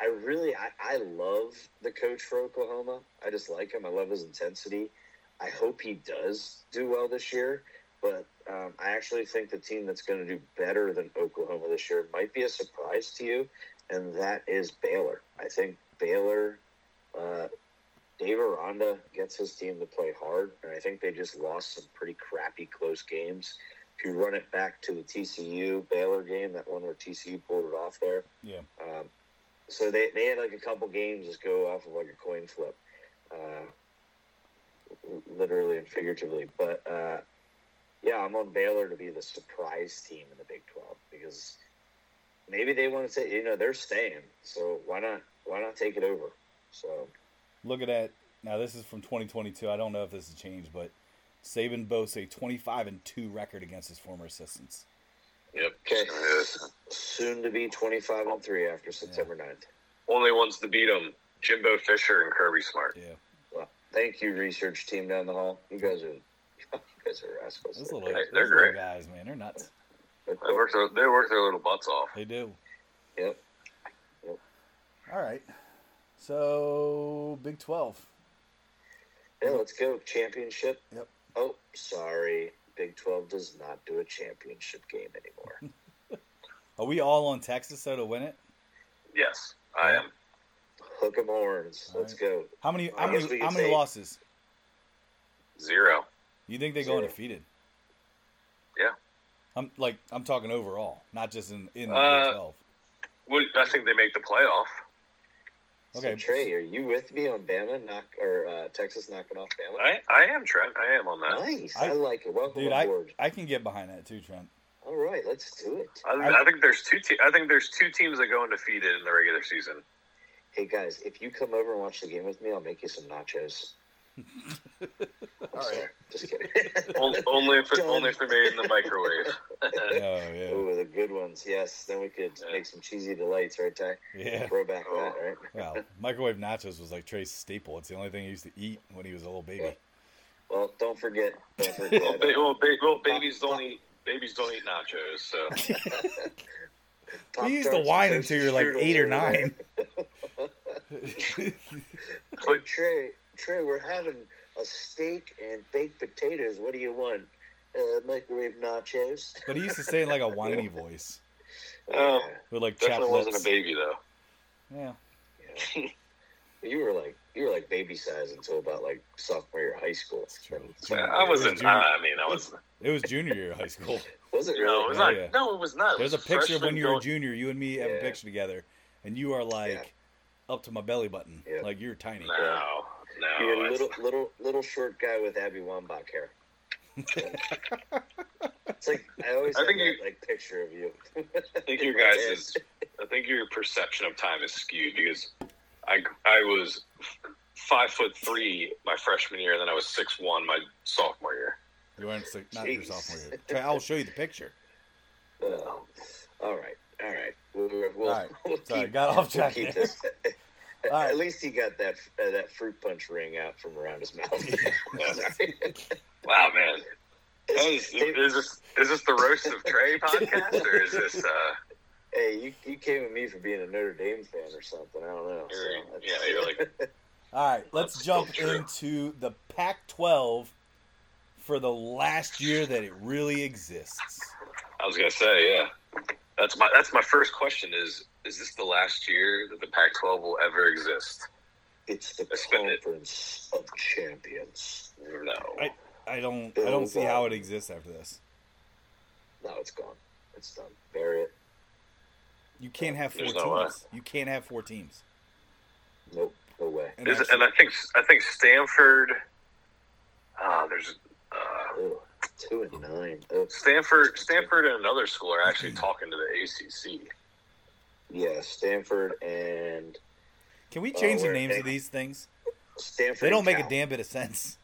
I really I, I love the coach for Oklahoma. I just like him. I love his intensity. I hope he does do well this year. But um, I actually think the team that's going to do better than Oklahoma this year might be a surprise to you, and that is Baylor. I think Baylor, uh, Dave Aranda gets his team to play hard, and I think they just lost some pretty crappy close games. If you run it back to the TCU Baylor game, that one where TCU pulled it off there, Yeah. um, so they, they had like a couple games just go off of like a coin flip, uh, literally and figuratively. But uh, yeah, I'm on Baylor to be the surprise team in the Big 12 because maybe they want to say, you know, they're staying, so why not why not take it over? So look at that. now, this is from 2022. I don't know if this has changed, but Saban boasts a 25 and two record against his former assistants. Yep. okay, Yes. [laughs] soon to be 25 and three after September 9th. Only ones to beat them: Jimbo Fisher and Kirby Smart. Yeah, Well, thank you, research team down the hall. You guys are [laughs] you guys are rascals. those little, They're those great. guys, man, they're nuts. They're They cool. work their they work their little butts off. They do. Yep. yep. All right. So Big 12. Yeah, let's go. Championship. Yep. Oh, sorry. Big 12 does not do a championship game anymore. [laughs] Are we all on Texas though to win it? Yes, I am. Hook 'em horns. All Let's right. go. How many? How many? How many losses? Zero. You think they go Zero. undefeated? Yeah. I'm like I'm talking overall, not just in in the Uh, Big 12. Would I think they make the playoff? Okay. So, Trey, are you with me on Bama knock or uh, Texas knocking off Bama? I I am Trent. I am on that. Nice. I- I, like it. Welcome Dude, I, aboard. I can get behind that too, Trent. All right, let's do it. I, I- I think there's two. Te- I think there's two teams that go undefeated in the regular season. Hey guys, if you come over and watch the game with me, I'll make you some nachos. I'm Just kidding. [laughs] only, only if it, Done. only if they're made in the microwave. [laughs] Oh yeah, Ooh, the good ones. Yes. Then we could Yeah. make some cheesy delights, right, Ty? yeah. Throw back Oh. that, right? Well, microwave nachos was like Trey's staple. It's the only thing he used to eat when he was a little baby. Well, don't forget. Don't [laughs] forget. well, ba- well, ba- well, babies Pop- don't eat babies don't eat nachos. So Pop you used to Tarts whine until you're like eight or nine. But Trey, Trey, we're having a steak and baked potatoes. What do you want? Uh, microwave nachos. but he used to say it in like a [laughs] whiny voice Oh. with like chapped definitely wasn't a baby though. Yeah. Yeah. [laughs] You were like you were like baby size until about like sophomore year of high school. true. So- I wasn't. Junior- I mean, I was. It was junior year of high school. [laughs] Was it No, really? it was Oh, not. yeah. No, it was not. It There's a picture of when you were a going- junior. You and me have a picture together, and you are like Yeah. up to my belly button. Yeah. Like you're tiny. No, no. You're a it's- little little little short guy with Abby Wambach hair. it's like I always I have think that, you- like picture of you. I think [laughs] your guys is. I think your perception of time is skewed because I I was five foot three my freshman year, and then I was six one my sophomore year. You weren't sick, not your sophomore year. I'll show you the picture. Uh, All right, all right. We'll, we'll, All right. we'll Sorry, keep, got off we'll keep this. [laughs] All right. At least he got that uh, that fruit punch ring out from around his mouth. [laughs] [laughs] Wow, man. Is, is this is this the roast of Trey podcast or is this? uh hey, you, you came at me for being a Notre Dame fan or something. I don't know. You're- that's- yeah, you're like- [laughs] All right, let's jump into the Pac-12 for the last year that it really exists. I was gonna say, yeah. That's my that's my first question. Is is this the last year that the Pac-12 will ever exist? it's the Let's spin it. conference of champions. No. I- I don't I don't see how it exists after this. No, it's gone. It's done. Bury it. You can't have four There's no teams. You can't have four teams. Nope. No way. And Is, actually- and I think I think Stanford. Uh, there's uh, two and nine. Oh, Stanford. Stanford and another school are actually [clears throat] talking to the ACC. Yeah, Stanford and can we Oh, change the we're- names of these things? Stanford. They don't and make a damn bit of sense.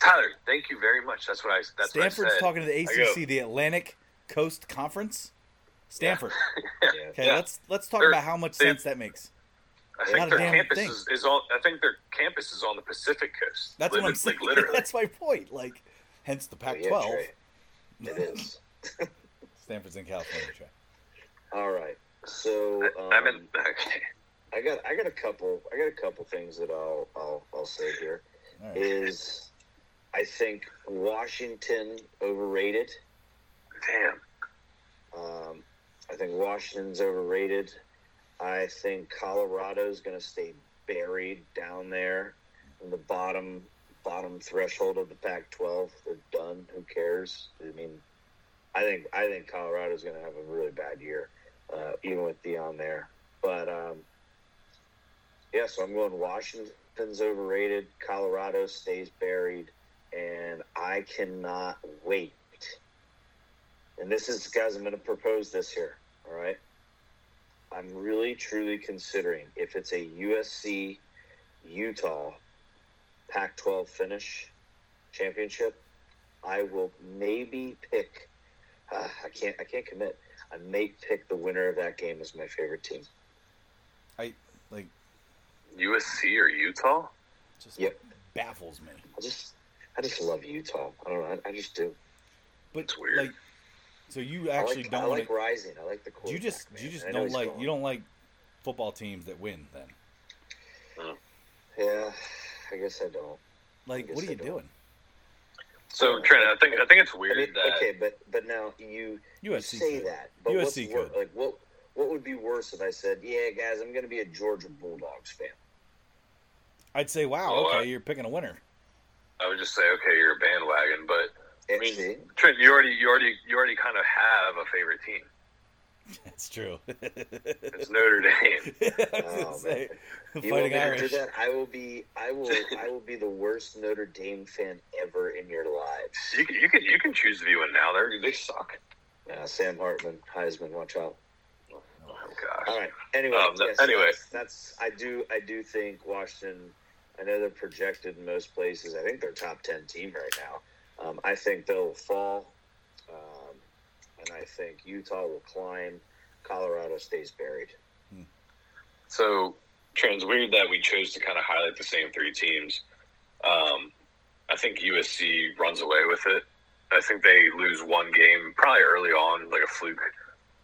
Tyler, thank you very much. That's what I. That's Stanford's what I said. talking to the ACC, the Atlantic Coast Conference. Stanford. [laughs] Yeah. Okay, Yeah. let's let's talk They're- about how much they- sense that makes. I think a their campus is, is on. I think their campus is on the Pacific coast. That's Li- what I'm like, saying. [laughs] literally. That's my point. Like, hence the Oh, Pac-12. Trey. It is. [laughs] Stanford's in California. Trey. All right. So um, I [laughs] mean, okay. I got I got a couple I got a couple things that I'll I'll I'll say here All right. is I think Washington overrated. damn. Um, I think Washington's overrated. I think Colorado's going to stay buried down there in the bottom bottom threshold of the Pac-12. They're done. Who cares? I mean, I think I think Colorado's going to have a really bad year, uh, even with Deion there. But um, yeah, so I'm going Washington's overrated. Colorado stays buried, and I cannot wait. And this is, guys, I'm going to propose this here. All right. I'm really, truly considering if it's a USC Utah Pac 12 finish championship, I will maybe pick. Uh, I can't. I can't commit. I may pick the winner of that game as my favorite team. I like USC or Utah? just Yep. baffles me. I just, I just love Utah. I don't know. I, I just do. But It's weird. like, so you actually I like, don't I want like Rising. I like the. to. You just quarterback, you just don't like gone. you don't like football teams that win. Then Yeah, I guess I don't. like, guess what are I you don't. doing? So Trent, I think I think it's I weird mean, that okay, but but now you you say could. that, but what's USC wor- could. like what what would be worse if I said, "Yeah, guys, I'm going to be a Georgia Bulldogs fan." I'd say, wow, Oh, okay, I- you're picking a winner. I would just say, okay, you're a bandwagon, but I mean, Trent, you already you already you already kind of have a favorite team. That's true. [laughs] It's Notre Dame. [laughs] I Oh, gonna [laughs] You want fighting me to do Irish. that? I will be. I will. I will be the worst Notre Dame fan ever in your lives. You can you can you can choose to be one now. They they suck. Uh, Sam Hartman, Heisman, watch out. Oh gosh. All right. Anyway, Um, yes, anyway. that's, that's I do I do think Washington. I know they're projected in most places. I think they're top ten team right now. Um, I think they'll fall, and I think Utah will climb. Colorado stays buried. So, Trent, it's weird that we chose to kind of highlight the same three teams. Um, I think USC runs away with it. I think they lose one game probably early on, like a fluke.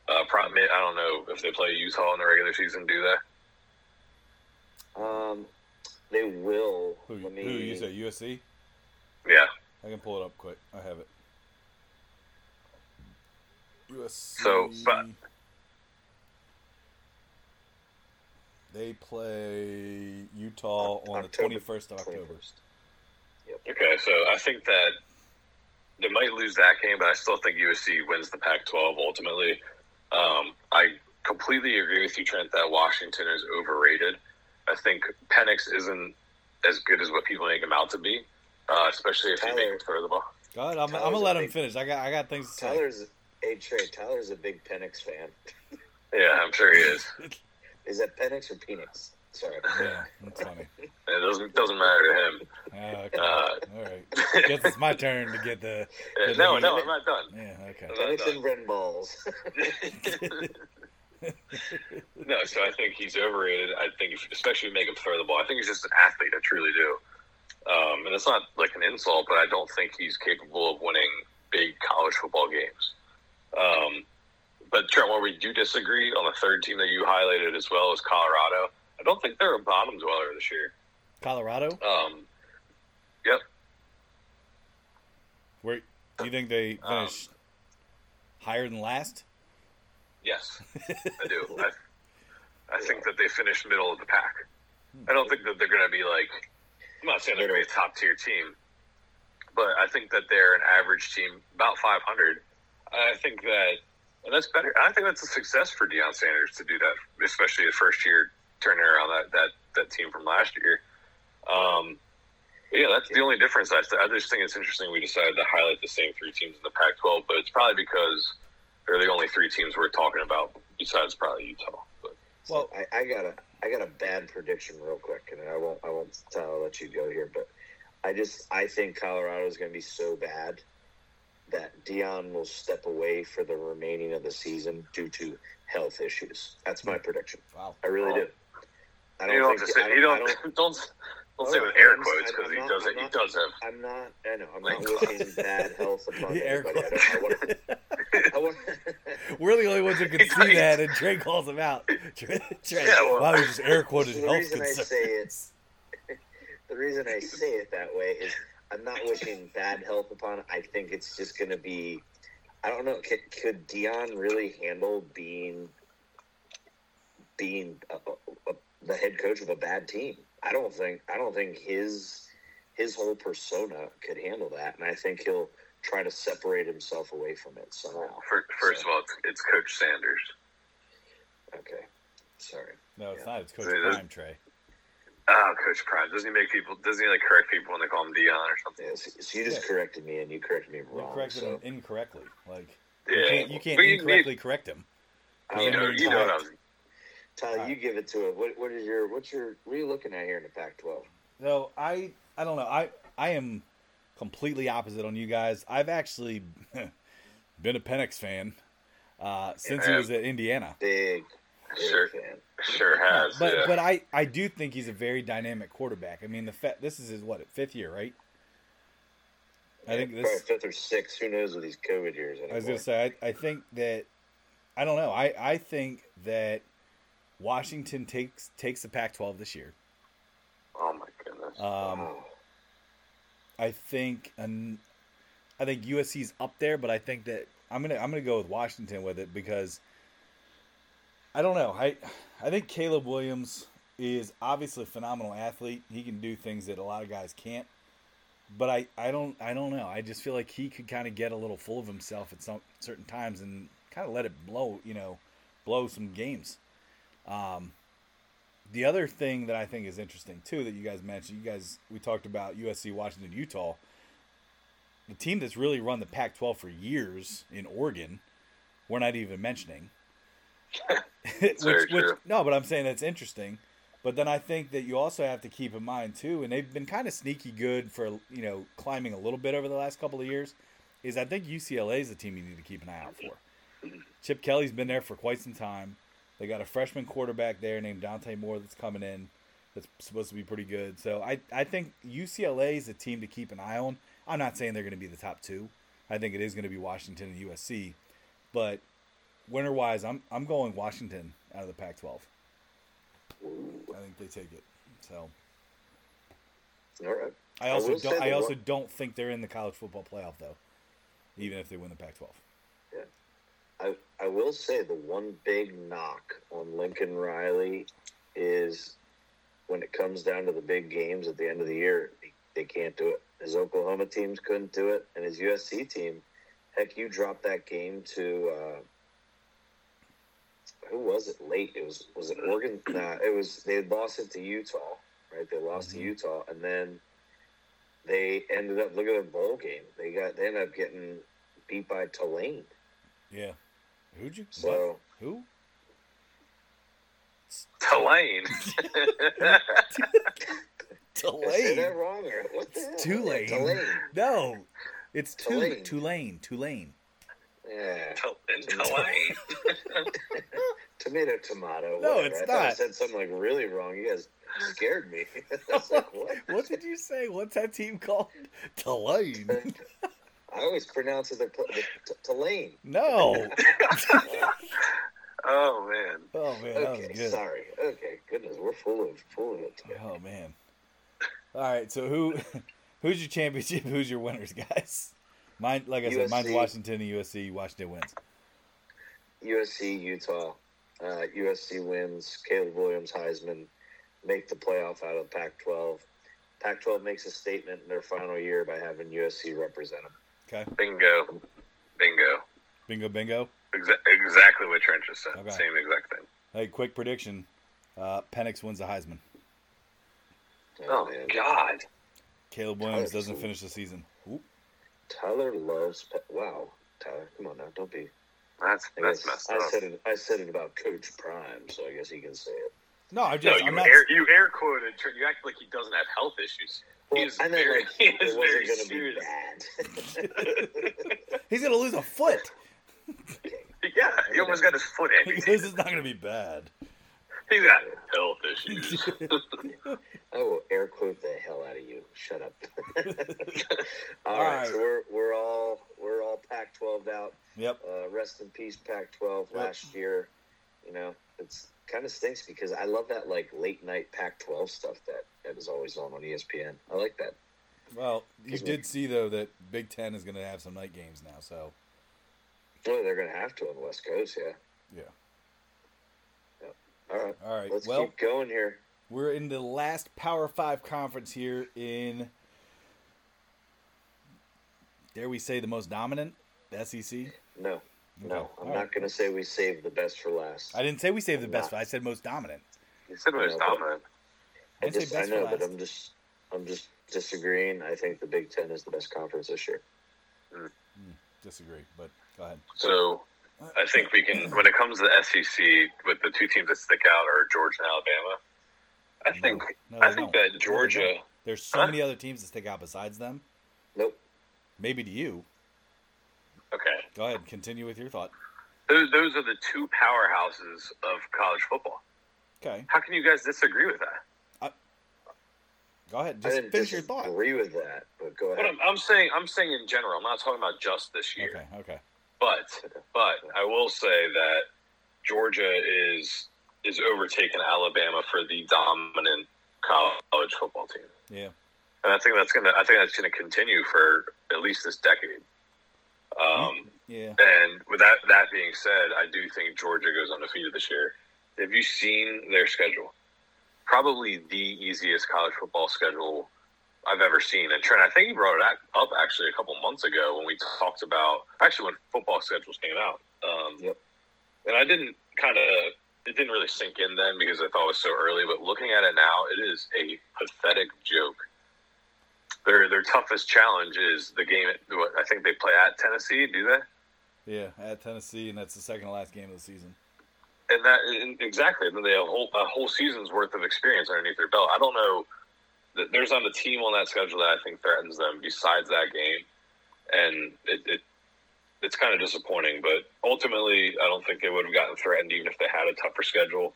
Uh, probably, I don't know if they play Utah in the regular season. Do they? Um, they will. Who, let me. who you say USC? Yeah. I can pull it up quick. I have it. USC. So, but- they play Utah on the twenty first of October. 21st. Okay, so I think that they might lose that game, but I still think USC wins the Pac-12 ultimately. Um, I completely agree with you, Trent, that Washington is overrated. I think Penix isn't as good as what people make him out to be, uh, especially if you make Tyler- him throw the ball. God, I'm, I'm gonna let him big- finish. I got I got things to say. Tyler's hey Trey. Tyler's a big Penix fan. Yeah, I'm sure he is. [laughs] Is that Penix or Penix? Sorry. [laughs] Yeah, that's funny. It doesn't doesn't matter to him. Uh, okay. Uh, All right. Guess it's my turn to get the. Get no, the- no, I'm not done. Yeah. Okay. I'm not Anything balls. [laughs] no, so I think he's overrated. I think, if, especially if you make him throw the ball. I think he's just an athlete. I truly do. Um, and it's not like an insult, but I don't think he's capable of winning big college football games. Um, but Trent, where we do disagree on the third team that you highlighted as well as Colorado, I don't think they're a bottom dweller this year. Colorado. Um, yep. Where do you think they Um, higher than last? Yes, I do. [laughs] I, I think that they finished middle of the pack. I don't think that they're going to be like. I'm not saying they're going to be a top tier team, but I think that they're an average team, about 500. I think that, that's better. I think that's a success for Deion Sanders to do that, especially the first year turning around that that that team from last year. Um, yeah, that's the only difference. I, I just think it's interesting we decided to highlight the same three teams in the Pac-12, but it's probably because they're the only three teams we're talking about besides probably Utah. Well- I, I got a I got a bad prediction real quick, and I won't I won't tell, I'll let you go here, but I just I think Colorado is going to be so bad that Deion will step away for the remaining of the season due to health issues. That's my prediction. Wow. I really do. I you don't have to say, I you I don't [laughs] don't don't say with air quotes because he not- does I'm he not- does have I'm not. I know. I'm not wishing bad health upon [laughs] The air anybody. I, don't, I, want, I want, [laughs] We're the only ones who can see that, and Trey calls him out. Trey, Trey, Yeah, well- wow, he just air quoted The health reason I concerns. say it- the reason I say it that way is I'm not wishing bad health upon. I think it's just going to be. I don't know. Could, could Deion really handle being being a, a, a, the head coach of a bad team? I don't think. I don't think his his whole persona could handle that, and I think he'll try to separate himself away from it somehow. Fir- First of all, it's, it's Coach Sanders. Okay, sorry. No, it's Yeah. not. It's Coach Prime, Trey. Ah, Coach Prime. Doesn't he make people? Doesn't he like correct people when they call him Deion or something? Yeah, so, so you just Yeah. corrected me, and you corrected me wrong. You corrected so. him incorrectly. Like Yeah, you can't, you can't But you- incorrectly correct him. I You know, know. you know what I was. Tyler, Alright. you give it to it. What, what is your what's your what are you looking at here in the Pac-12? No, I I don't know. I I am completely opposite on you guys. I've actually [laughs] been a Penix fan uh, since he was at Indiana. Big, big Sure. fan. Sure has. But yeah. but I, I do think he's a very dynamic quarterback. I mean the fa- this is his what fifth year, right? I think Probably this. fifth or sixth. Who knows with these COVID years? Anymore. I was gonna say I, I think that I don't know. I, I think that Washington takes takes the Pac-12 this year. oh my goodness. Um, Wow. I think and I think USC's up there, but I think that I'm gonna I'm gonna go with Washington with it because I don't know. I I think Caleb Williams is obviously a phenomenal athlete. He can do things that a lot of guys can't. But I, I don't I don't know. I just feel like he could kind of get a little full of himself at some certain times and kind of let it blow, you know, blow some games. Um, the other thing that I think is interesting too that you guys mentioned, you guys we talked about USC, Washington, Utah. The team that's really run the Pac-12 for years in Oregon, we're not even mentioning. [laughs] [laughs] which, which no, but I'm saying that's interesting. But then I think that you also have to keep in mind too, and they've been kind of sneaky good for you know climbing a little bit over the last couple of years. Is I think UCLA is the team you need to keep an eye out for. Chip Kelly's been there for quite some time. They got a freshman quarterback there named Dante Moore that's coming in. That's supposed to be pretty good. So I, I think UCLA is a team to keep an eye on. I'm not saying they're going to be the top two. I think it is going to be Washington and USC, but winner wise, I'm I'm going Washington out of the Pac-12. I think they take it. So All right. I I also say don't. I also one- don't think they're in the college football playoff though, even if they win the Pac-12. Yeah. I, I will say the one big knock on Lincoln Riley is when it comes down to the big games at the end of the year, they, they can't do it. His Oklahoma teams couldn't do it, and his USC team, heck, you dropped that game to uh, who was it late? It was was it Oregon? [clears throat] Nah, it was they had lost it to Utah, right? They lost Mhm. to Utah, and then they ended up look at their bowl game. They got they ended up getting beat by Tulane. Yeah. Who'd you? So what? Who? Tulane. Did [laughs] I [laughs] Tulane. that wrong or what the hell? Tulane. Tulane. No, it's Tulane. Tulane. Tulane. Tulane. Yeah. Tul- Tulane. [laughs] Tomato, tomato. No, whatever. it's I thought I said something like really wrong. You guys scared me. [laughs] Like, [laughs] what? What did you say? What's that team called? [laughs] Tulane. I always pronounce it the, the t- Tulane. No. oh man. Oh man, that was Okay, good. sorry. Okay, goodness, we're full of full of it. today. Oh man. All right, so who who's your championship? Who's your winners, guys? Mine, like I said, mine's Washington and USC. Washington wins. USC, Utah. Uh, USC wins. Caleb Williams, Heisman, make the playoff out of Pac-12. Pac-12 makes a statement in their final year by having USC represent them. Okay, Bingo. Bingo. bingo, bingo. Exa- exactly what Trent just said. Okay. Same exact thing. Hey, quick prediction: uh, Penix wins the Heisman. Oh, man. God. Caleb Williams Tyler doesn't finish the season. Oop. Tyler loves. Pe- wow, Tyler, come on now, don't be. That's I, that's guess messed I up. said it. I said it about Coach Prime, so I guess he can say it. No, I No, just you I'm not. air, you air quoted. You act like he doesn't have health issues. Well, He's I meant very, like [laughs] he it is very going to serious. be bad. [laughs] [laughs] He's gonna lose a foot. Yeah, he almost got his foot He amputated. goes, it's not gonna be bad. He's got health issues. I will air quote the hell out of you. Shut up. all [laughs] All right, right. so we're we're all we're all Pac-12 out. Yep. Uh, rest in peace, Pac-12. Yep. Last year, you know, it's kind of stinks because I love that like late night Pac-12 stuff that that is always on on ESPN. I like that. Well, you did see though that Big Ten is gonna have some night games now. So Well, they're gonna have to on the West Coast, yeah. yeah. All right, All right. let's well, keep going here. We're in the last Power Five conference here in, dare we say, the most dominant, the SEC. No, no, I'm All not right. gonna say we saved the best for last. I didn't say we saved the I'm best. not. I said most dominant. He said it was No, dominant. I I just, say I know, for but. I'm just, I'm just disagreeing. I think the Big Ten is the best conference this year. Hmm. Hmm, disagree, but go ahead. So I think we can, when it comes to the SEC, with the two teams that stick out are Georgia and Alabama. I think No, I think don't. that Georgia. There's so Huh? many other teams that stick out besides them. Nope. Maybe to you. Okay, Go ahead. Continue with your thought. those those are the two powerhouses of college football. Okay. How can you guys disagree with that? Go ahead. I Just didn't finish your thought. disagree with that, but go But ahead. I'm, I'm saying I'm saying in general. I'm not talking about just this year. Okay. Okay. But but I will say that Georgia is is overtaking Alabama for the dominant college football team, Yeah. and I think that's gonna I think that's gonna continue for at least this decade. Um, Yeah. and with that that being said, I do think Georgia goes undefeated this year. Have you seen their schedule? Probably the easiest college football schedule I've ever seen. And Trent, I think you brought it up actually a couple months ago when we talked about actually when football schedules came out. Um, Yep. And I didn't kind of it didn't really sink in then because I thought it was so early. But looking at it now, it is a pathetic joke. Their their toughest challenge is the game. At, what, I think they play at Tennessee. Do they? Yeah. At Tennessee, and that's the second to last game of the season. And that and exactly. Then they have a whole, a whole season's worth of experience underneath their belt. I don't know. There's not a team on that schedule that I think threatens them besides that game, and it, it it's kind of disappointing. But ultimately, I don't think they would have gotten threatened even if they had a tougher schedule.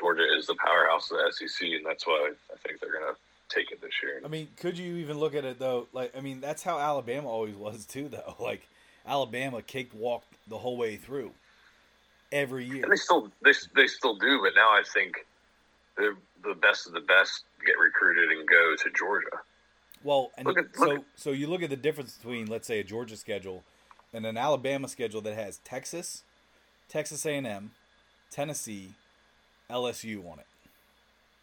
Georgia is the powerhouse of the SEC, and that's why I think they're going to take it this year. I mean, could you even look at it though? Like, I mean, that's how Alabama always was too, though. [laughs] Like, Alabama caked walked the whole way through every year. And they still they, they still do, but now I think the the best of the best get recruited go to Georgia. Well, and Look at- so at- so you look at the difference between let's say a Georgia schedule and an Alabama schedule that has Texas, Texas A&M, Tennessee, LSU on it.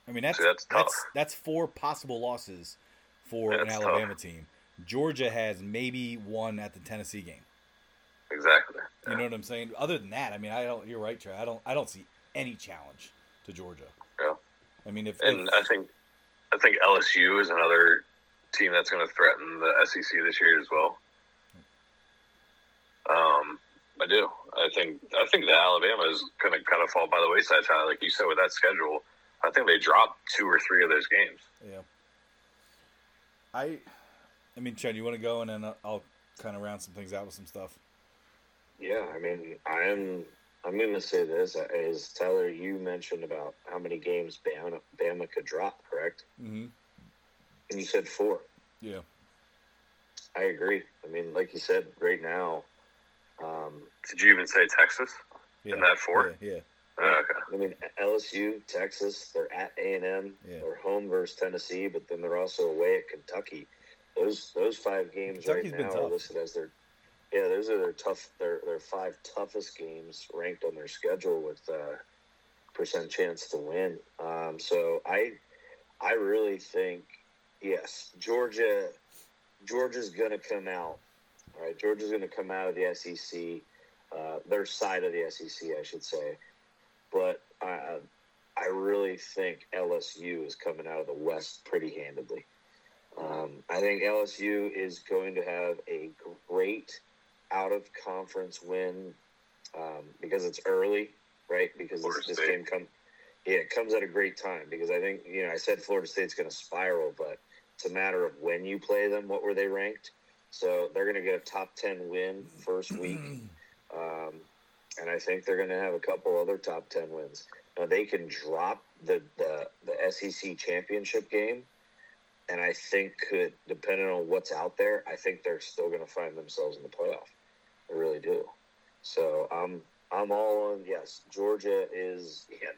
I mean that's See, that's that's that's four possible losses for an Alabama tough. team. Georgia has maybe one at the Tennessee game. Exactly. You know what I'm saying? Other than that, I mean, I don't. You're right, Trey. I don't. I don't see any challenge to Georgia. Yeah. I mean, if, And if I think I think LSU is another team that's going to threaten the SEC this year as well. Um, I do. I, I think I think that Alabama is going to kind of fall by the wayside. Tyler, like you said, with that schedule, I think they dropped two or three of those games. Yeah. I, I mean, Chad, you want to go and then I'll kind of round some things out with some stuff. Yeah, I mean, I'm I'm going to say this as Tyler, you mentioned about how many games Bama, Bama could drop, correct? Mm-hmm. And you said four. Yeah. I agree. I mean, like you said, right now. Um, Did you even say Texas Yeah. in that four? Yeah. yeah. Oh, okay. I mean, LSU, Texas, they're at A and M. Yeah. They're home versus Tennessee, but then they're also away at Kentucky. Those those five games Kentucky's right now are listed as their yeah. Those are their tough. Their their five toughest games ranked on their schedule with uh, percent chance to win. Um, so I I really think yes, Georgia Georgia's to come out. All right, Georgia's to come out of the SEC, uh, their side of the SEC, I should say. But I, I really think LSU is coming out of the West pretty handedly. Um, I think LSU is going to have a great out of conference win um, because it's early, right? Because Florida this, this game come, yeah, it comes at a great time because I think you know I said Florida State's going to spiral, but it's a matter of when you play them. What were they ranked? So they're going to get a top ten win first week, [clears throat] um, and I think they're going to have a couple other top ten wins. Now they can drop the the, the SEC championship game, and I think could depending on what's out there, I think they're still going to find themselves in the playoff. I really do. So I'm I'm all on. Yes, Georgia is. Yeah,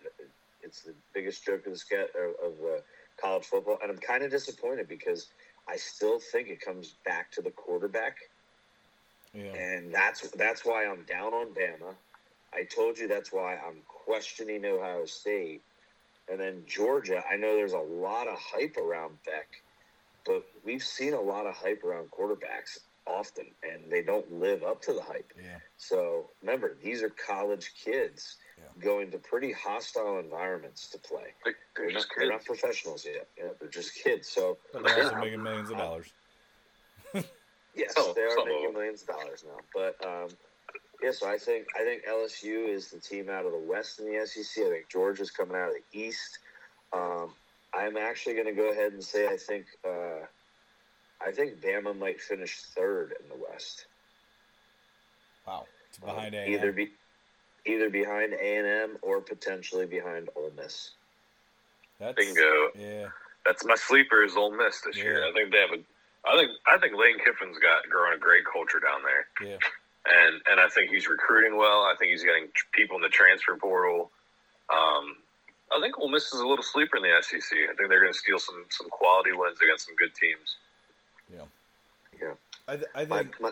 it's the biggest joke of the ske- of, of uh, college football, and I'm kind of disappointed because I still think it comes back to the quarterback, Yeah. and that's that's why I'm down on Bama. I told you that's why I'm questioning Ohio State, and then Georgia. I know there's a lot of hype around Beck, but we've seen a lot of hype around quarterbacks often, and they don't live up to the hype. Yeah. So remember, these are college kids Yeah. going to pretty hostile environments to play. They, they're They're, not, just they're not professionals yet. Yeah, they're just kids. So they're also making millions of dollars. [laughs] yes, Some- they are some making millions of dollars now. But um, yeah, so I think I think LSU is the team out of the West in the SEC. I think Georgia's coming out of the East. Um, I'm actually going to go ahead and say I think uh, I think Bama might finish third in the West. Wow. It's Um, behind A. either be either behind A and M or potentially behind Ole Miss. That's, Bingo. Yeah. That's my sleeper is Ole Miss this year. I think they have a. I think I think Lane Kiffin's got growing a great culture down there, Yeah. and and I think he's recruiting well. I think he's getting tr- people in the transfer portal. Um, I think Ole Miss is a little sleeper in the SEC. I think they're going to steal some some quality wins against some good teams. I, th- I My, think. my,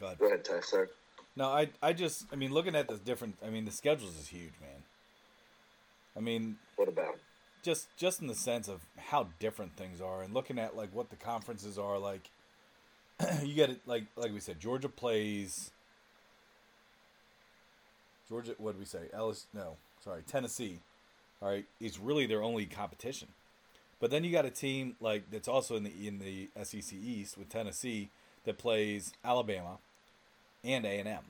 go ahead. go ahead, Ty. Sorry. No, I I just I mean looking at the different I mean the schedules is huge, man. I mean What about? just just in the sense of how different things are and looking at like what the conferences are like [clears throat] you get it like like we said Georgia plays Georgia what did we say? Ellis no, sorry, Tennessee. All right, is really their only competition. But then you got a team like that's also in the in the SEC East with Tennessee that plays Alabama and A and M.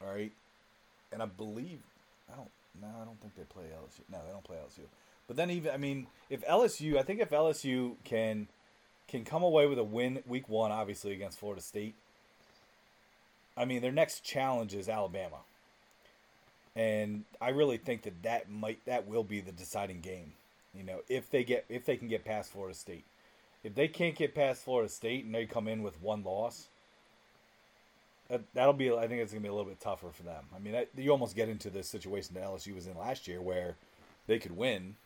All right, and I believe I don't no I don't think they play LSU. No, they don't play LSU. But then even I mean if LSU I think if LSU can can come away with a win week one obviously against Florida State. I mean their next challenge is Alabama. And I really think that that might that will be the deciding game. You know, if they get if they can get past Florida State. If they can't get past Florida State and they come in with one loss, that, that'll be. I think it's gonna be a little bit tougher for them. I mean, that, you almost get into this situation that LSU was in last year, where they could win,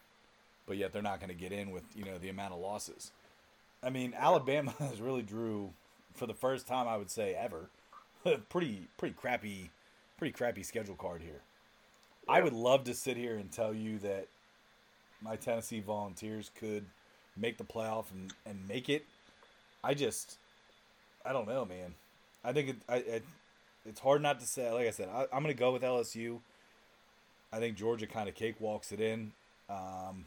but yet they're not going to get in with you know the amount of losses. I mean, Alabama [laughs] has really drew for the first time I would say ever, [laughs] pretty pretty crappy, pretty crappy schedule card here. I would love to sit here and tell you that my Tennessee Volunteers could make the playoff and, and make it. I just, I don't know, man. I think it, I, it, it's hard not to say. Like I said, I, I'm going to go with LSU. I think Georgia kind of cakewalks it in. Um,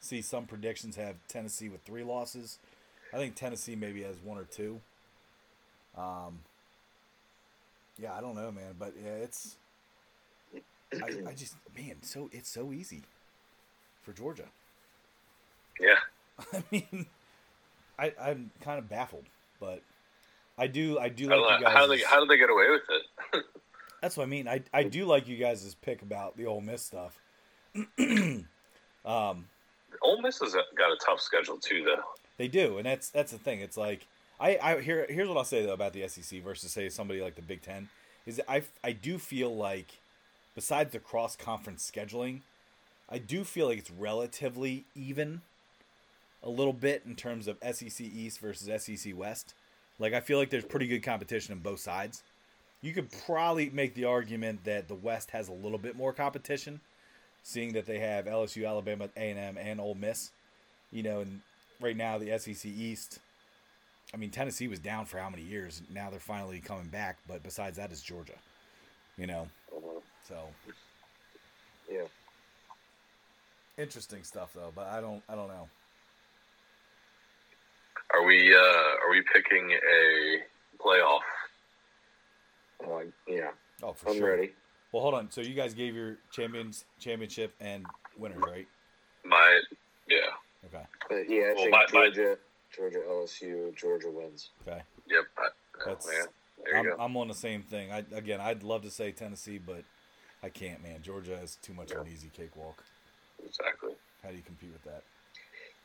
see, some predictions have Tennessee with three losses. I think Tennessee maybe has one or two. Um, Yeah, I don't know, man, but yeah, it's. I, I just man, so it's so easy for Georgia. Yeah. [laughs] I mean, I I'm kind of baffled, but I do I do like you do- how, do they, guys. how did they get away with it? [laughs] That's what I mean. I I do like you guys' pick about the Ole Miss stuff. [clears throat] um, Ole Miss has got a tough schedule too, though. They do, and that's that's the thing. It's like I, I here here's what I'll say though about the SEC versus say somebody like the Big Ten is I I do feel like besides the cross conference scheduling, I do feel like it's relatively even a little bit in terms of SEC East versus SEC West. Like I feel like there's pretty good competition on both sides. You could probably make the argument that the West has a little bit more competition, seeing that they have LSU, Alabama, A and M, and Ole Miss. You know, and right now the SEC East. I mean, Tennessee was down for how many years? Now they're finally coming back. But besides that, is Georgia. You know, uh-huh. so Yeah. Interesting stuff though. But I don't, I don't know. Are we uh, are we picking a playoff? Uh, yeah. Oh, for I'm sure. ready. Well, hold on. So you guys gave your champions, championship, and winners, right? My yeah, Okay. Uh, yeah, I Well, think my- my- Georgia, Georgia, LSU, Georgia wins. Okay. yep. I, oh, That's- man, there you I'm, go. I'm on the same thing. I again, I'd love to say Tennessee, but I can't, man. Georgia is too much of an easy cakewalk. Exactly. How do you compete with that?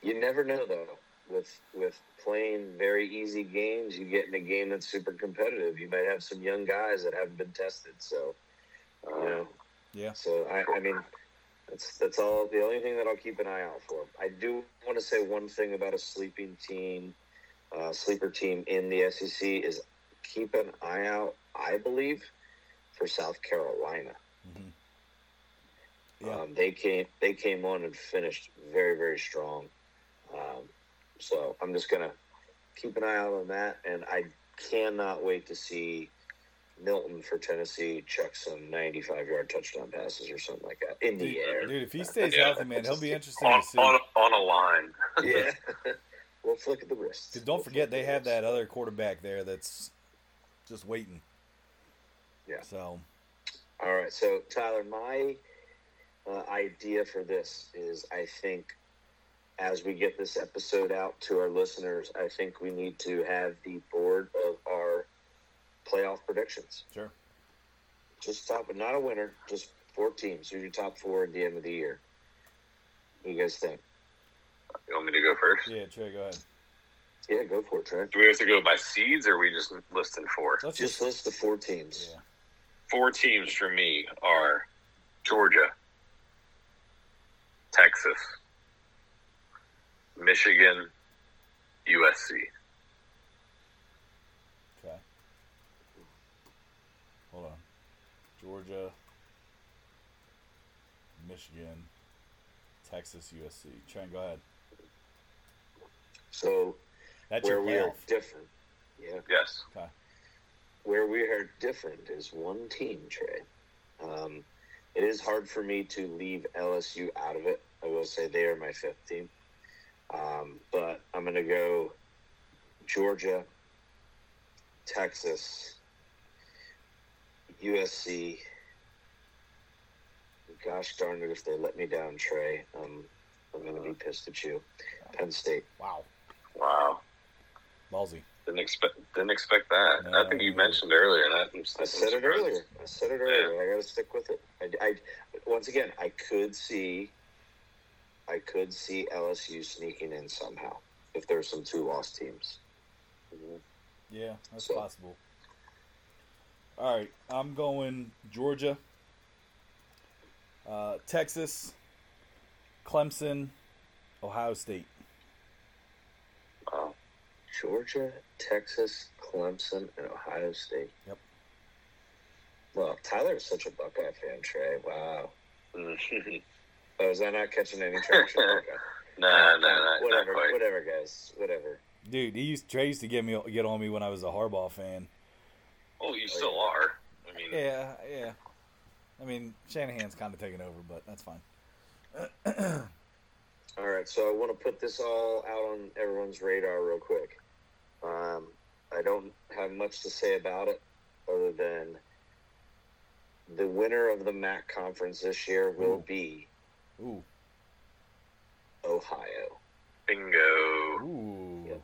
You never know though. With with playing very easy games, you get in a game that's super competitive. You might have some young guys that haven't been tested. So, Uh, you know, Yeah. So I, I mean, that's that's all. The only thing that I'll keep an eye out for. I do want to say one thing about a sleeping team, uh, sleeper team in the SEC is keep an eye out. I believe for South Carolina. hmm Yeah. Um, they came they came on and finished very very strong. Um, so I'm just gonna keep an eye out on that, and I cannot wait to see Milton for Tennessee chuck some 95 yard touchdown passes or something like that in the Dude, air. dude, if he stays Yeah. healthy, man, he'll be interesting on, to see. on on a line. Yeah, [laughs] [laughs] we'll flick at the wrist. 'Cause don't We'll forget, they the have wrist. that other quarterback there that's just waiting. Yeah. So All right, so Tyler, my uh, idea for this is I think as we get this episode out to our listeners, I think we need to have the board of our playoff predictions. sure. Just top, but not a winner, just four teams. Who's your top four at the end of the year? What do you guys think? You want me to go first? Yeah, Trey, go ahead. Yeah, go for it, Trent. Do we have to go by seeds, or are we just listing four? Let's Just list the four teams. yeah. Four teams for me are Georgia, Texas, Michigan, USC. Okay. Hold on. Georgia, Michigan, Texas, USC. Trent, go ahead. So That's where your we are different, yeah, Yes. Okay. where we are different is one team, Trey. Um, it is hard for me to leave LSU out of it. I will say they are my fifth team, um, but I'm going to go Georgia, Texas, USC. Gosh darn it, if they let me down, Trey, um, I'm going to be pissed at you. Penn State. Wow. Wow. Ballsy. Didn't expect didn't expect that. No, I think you no. mentioned earlier that. I'm- I said it earlier. I said it earlier. I got to stick with it. I, I, once again, I could see, I could see LSU sneaking in somehow if there's some two lost teams. Yeah, that's So- possible. All right, I'm going Georgia, uh, Texas, Clemson, Ohio State. Wow. Georgia, Texas, Clemson, and Ohio State. Yep. Well, Tyler is such a Buckeye fan, Trey. Wow. nah, [laughs] Oh, is that not catching any traction? [laughs] Okay. nah, nah, not whatever, quite. whatever, guys. Whatever. Dude, he used Trey used to get me get on me when I was a Harbaugh fan. Oh, you oh, still are. I mean, Yeah, yeah. I mean, Shanahan's kind of taking over, but that's fine. [clears throat] All right, so I want to put this all out on everyone's radar real quick. Um, I don't have much to say about it other than the winner of the MAC conference this year will Ooh. be Ooh. Ohio. Bingo. Ooh. Yep.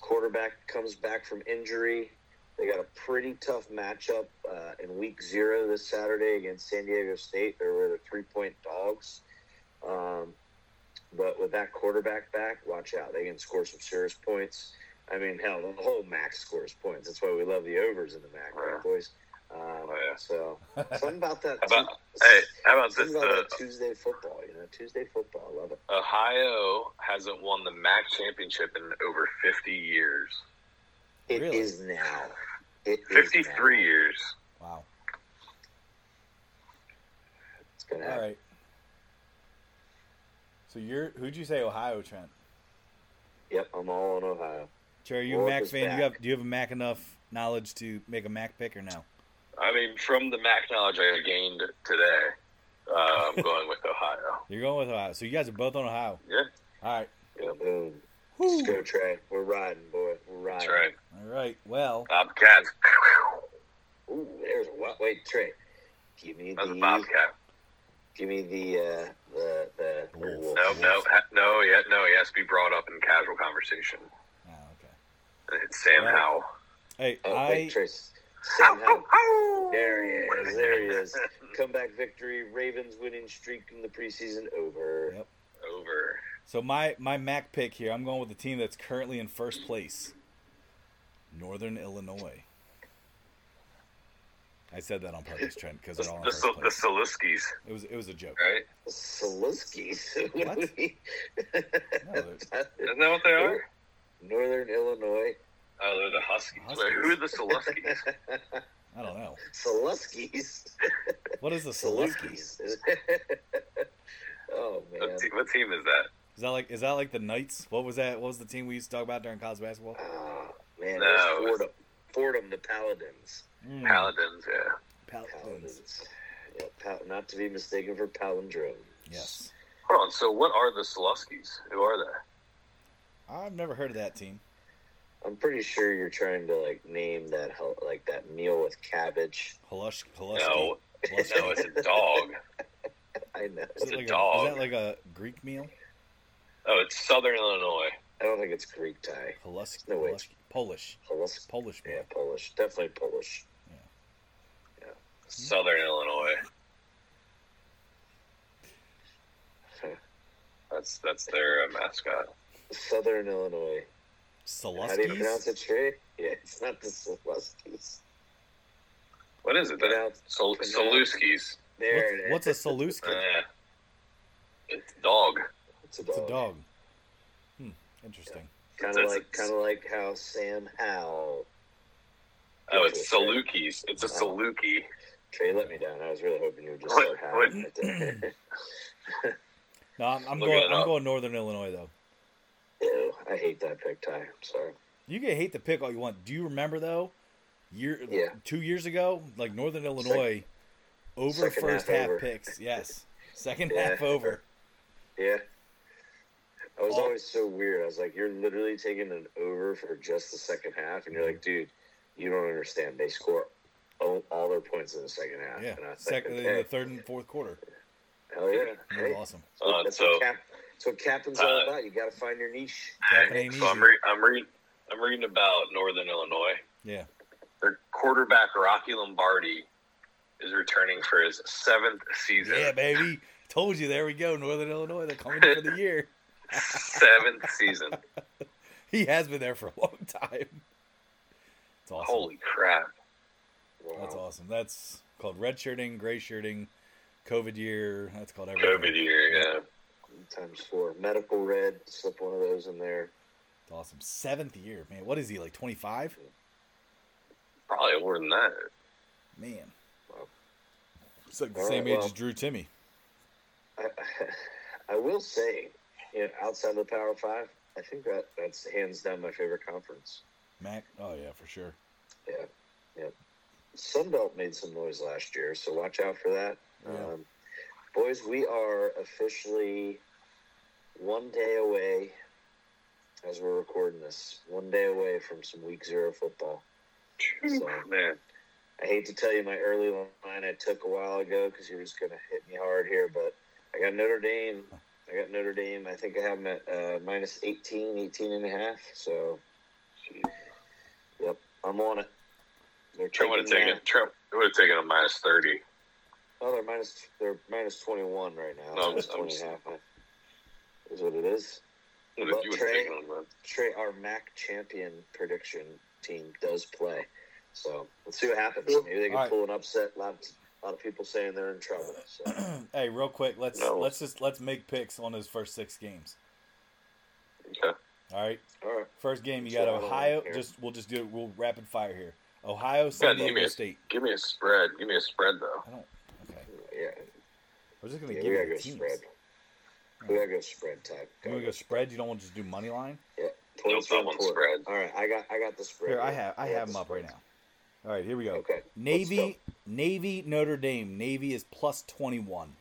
Quarterback comes back from injury. They got a pretty tough matchup uh, in week zero this Saturday against San Diego State. They were the three point dogs. Um, but with that quarterback back, watch out. They can score some serious points. I mean, hell, the whole MAC scores points. That's why we love the overs in the MAC, right, boys? Um, Oh, yeah. So, something about that. How about, hey, how about this? about Uh, that Tuesday football, you know, Tuesday football. I love it. Ohio hasn't won the MAC championship in over 50 years. It is Really? now. It is 53 now. years. Wow. It's gonna All happen. right. So you're who'd you say Ohio, Trent? Yep, I'm all on Ohio. Cherry, you a MAC is fan? You have do you have a MAC enough knowledge to make a MAC pick or no? I mean, from the MAC knowledge I gained today, uh, I'm going with [laughs] Ohio. You're going with Ohio. So you guys are both on Ohio. Yeah, All right. Yeah, boom. Woo. Let's go, Trey. We're riding, boy. We're riding. that's right. All right. Well, Bobcats. Ooh, there's a what? Wait, Trey. Give me That's a the. Bobcat. Give me the uh, the the. The wolf. wolf. No, no, no, yeah, no. He has to be brought up in casual conversation. Oh. It's Sam Well, Howell. Hey, Oh, I wait, Trey. Somehow. There he is. There he is. [laughs] Comeback victory. Ravens winning streak in the preseason over. Yep. Over. so my my MAC pick here. I'm going with the team that's currently in first place. Northern Illinois. I said that on purpose, Trent, because The, they're all in the, first Sol- the place. Soluskis, It was it was a joke. right? Soluskis. [laughs] What? No, Isn't that what they are? Northern Illinois. Oh, they're the Huskies. Huskies. Wait, who are the Soluskis? [laughs] I don't know. Soluskis. What is the Soluskis? Soluskis. [laughs] oh man. what, te- what team is that? Is that like is that like the Knights? What was that? What was the team we used to talk about during college basketball? Oh man, No, it was it was- Fordham. Fordham, the Paladins. Mm, Paladins, yeah. Paladins. Paladins. Yeah, pal- not to be mistaken for palindromes. Yes. Hold on. So, what are the Soluskis? Who are they? I've never heard of that team. I'm pretty sure you're trying to like name that like that meal with cabbage. Halush, Halushki. No, Halushki. [laughs] no, it's a dog. I know. Is It's it a like dog. is that like a Greek meal? Oh, it's Southern Illinois. I don't think it's Greek Thai. Halushki. No, wait. Halushki. Polish. Polish. Polish meal. Yeah, Polish. Definitely Polish. Yeah. Southern Illinois. That's that's their uh, mascot. Southern Illinois. How do you pronounce it, Trey? Yeah, it's not the Soluskis. What is it? then? Pronounce- Sol- pronounce- Soluskis. There it is. What's, what's a Soluski? Uh, it's dog. It's a dog. It's a dog. Hmm. Interesting. Kind of like, kind of like how Sam Howell. Oh, it's Salukis. It's a Oh. Saluki. Trey let me down. I was really hoping you would just What- start what- howling. [laughs] No, I'm, I'm going. I'm up. going Northern Illinois though. Ew, I hate that pick Ty. I'm sorry. You can hate the pick all you want. Do you remember though? Year Yeah. two years ago, like Northern Illinois, over second first half half, over. picks. Yes, [laughs] second Yeah. half over. Yeah. I was Oh. always so weird. I was like, you're literally taking an over for just the second half, and you're like, dude, you don't understand. They score all, all their points in the second half. Yeah, And I second like, in the third and fourth quarter. hell yeah. That Hey, awesome. Uh, that's, so, what cap, that's what captain's all Uh, about. You got to find your niche. That ain't so I'm, re- I'm reading. I'm reading about Northern Illinois. Yeah. Their quarterback Rocky Lombardi is returning for his seventh season. Yeah, baby. Told you. There we go. Northern Illinois. They're coming in for the year. [laughs] seventh season. [laughs] He has been there for a long time. It's awesome. Holy crap! Wow. That's awesome. That's called red shirting, gray shirting, COVID year. That's called everything. COVID year, yeah. Times four. Medical red. Slip one of those in there. Awesome. Seventh year, man. What is he like? Twenty five? Probably more than that. Man. Wow. It's like the same right, age well- as Drew Timmy. I, [laughs] I will say, you know, outside of the Power Five, I think that that's hands down my favorite conference. MAC. Oh yeah, for sure. Yeah, yeah. Sunbelt made some noise last year, so watch out for that. Yeah. Um, boys, we are officially one day away, as we're recording this, one day away from some Week Zero football. So- Man, I hate to tell you my early line I took a while ago because you're just going to hit me hard here, but I got Notre Dame. I got Notre Dame. I think I have them at uh, minus 18, 18 and a half. So, yep, I'm on it. They're Trent would have taken. Trent would have taken a minus thirty. Oh, they're minus. They're minus 21 right now. No, I'm I'm 20 just- half. Is what it is. You Well, Trey- taken them. man. Trey, our MAC champion prediction team does play. So let's see what happens. Maybe they can All right. pull an upset. A lot, of, a lot of people saying they're in trouble. So [clears throat] hey, real quick, let's No. let's just let's make picks on those first six games. Okay. All right. all right, First game, you So got Ohio. Just we'll just do it. We'll rapid fire here. Ohio, Yeah, San give me a State. Give me a spread. Give me a spread though. I don't. Okay, yeah, we're just gonna yeah give you gotta go teams. spread. We gotta go spread type. You want to go spread? You don't want to just do money line? Yeah, No points problem on on spread. All right, I got I got the spread. Here, I have I got have the them up right now. All right, here we go. Okay, Navy, go. Navy, Notre Dame. Navy is plus twenty one.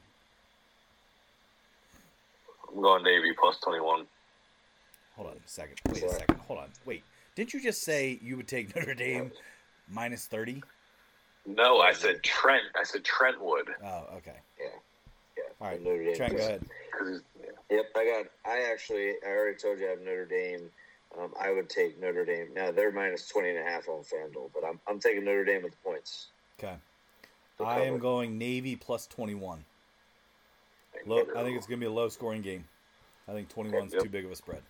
I'm going Navy plus twenty one. Hold on a second. Wait a second. Hold on. Wait. Didn't you just say you would take [laughs] Notre Dame minus thirty? No, I said Trent. I said Trentwood. Oh, okay. All right, Notre Dame Trent, go ahead. Yep, I got. I actually, I already told you I have Notre Dame. Um, I would take Notre Dame. Now they're minus 20 and a half on FanDuel, but I'm, I'm taking Notre Dame with the points. Okay. I am going Navy plus twenty one. Low, I think it's going to be a low scoring game. I think 21 is Yep. too big of a spread.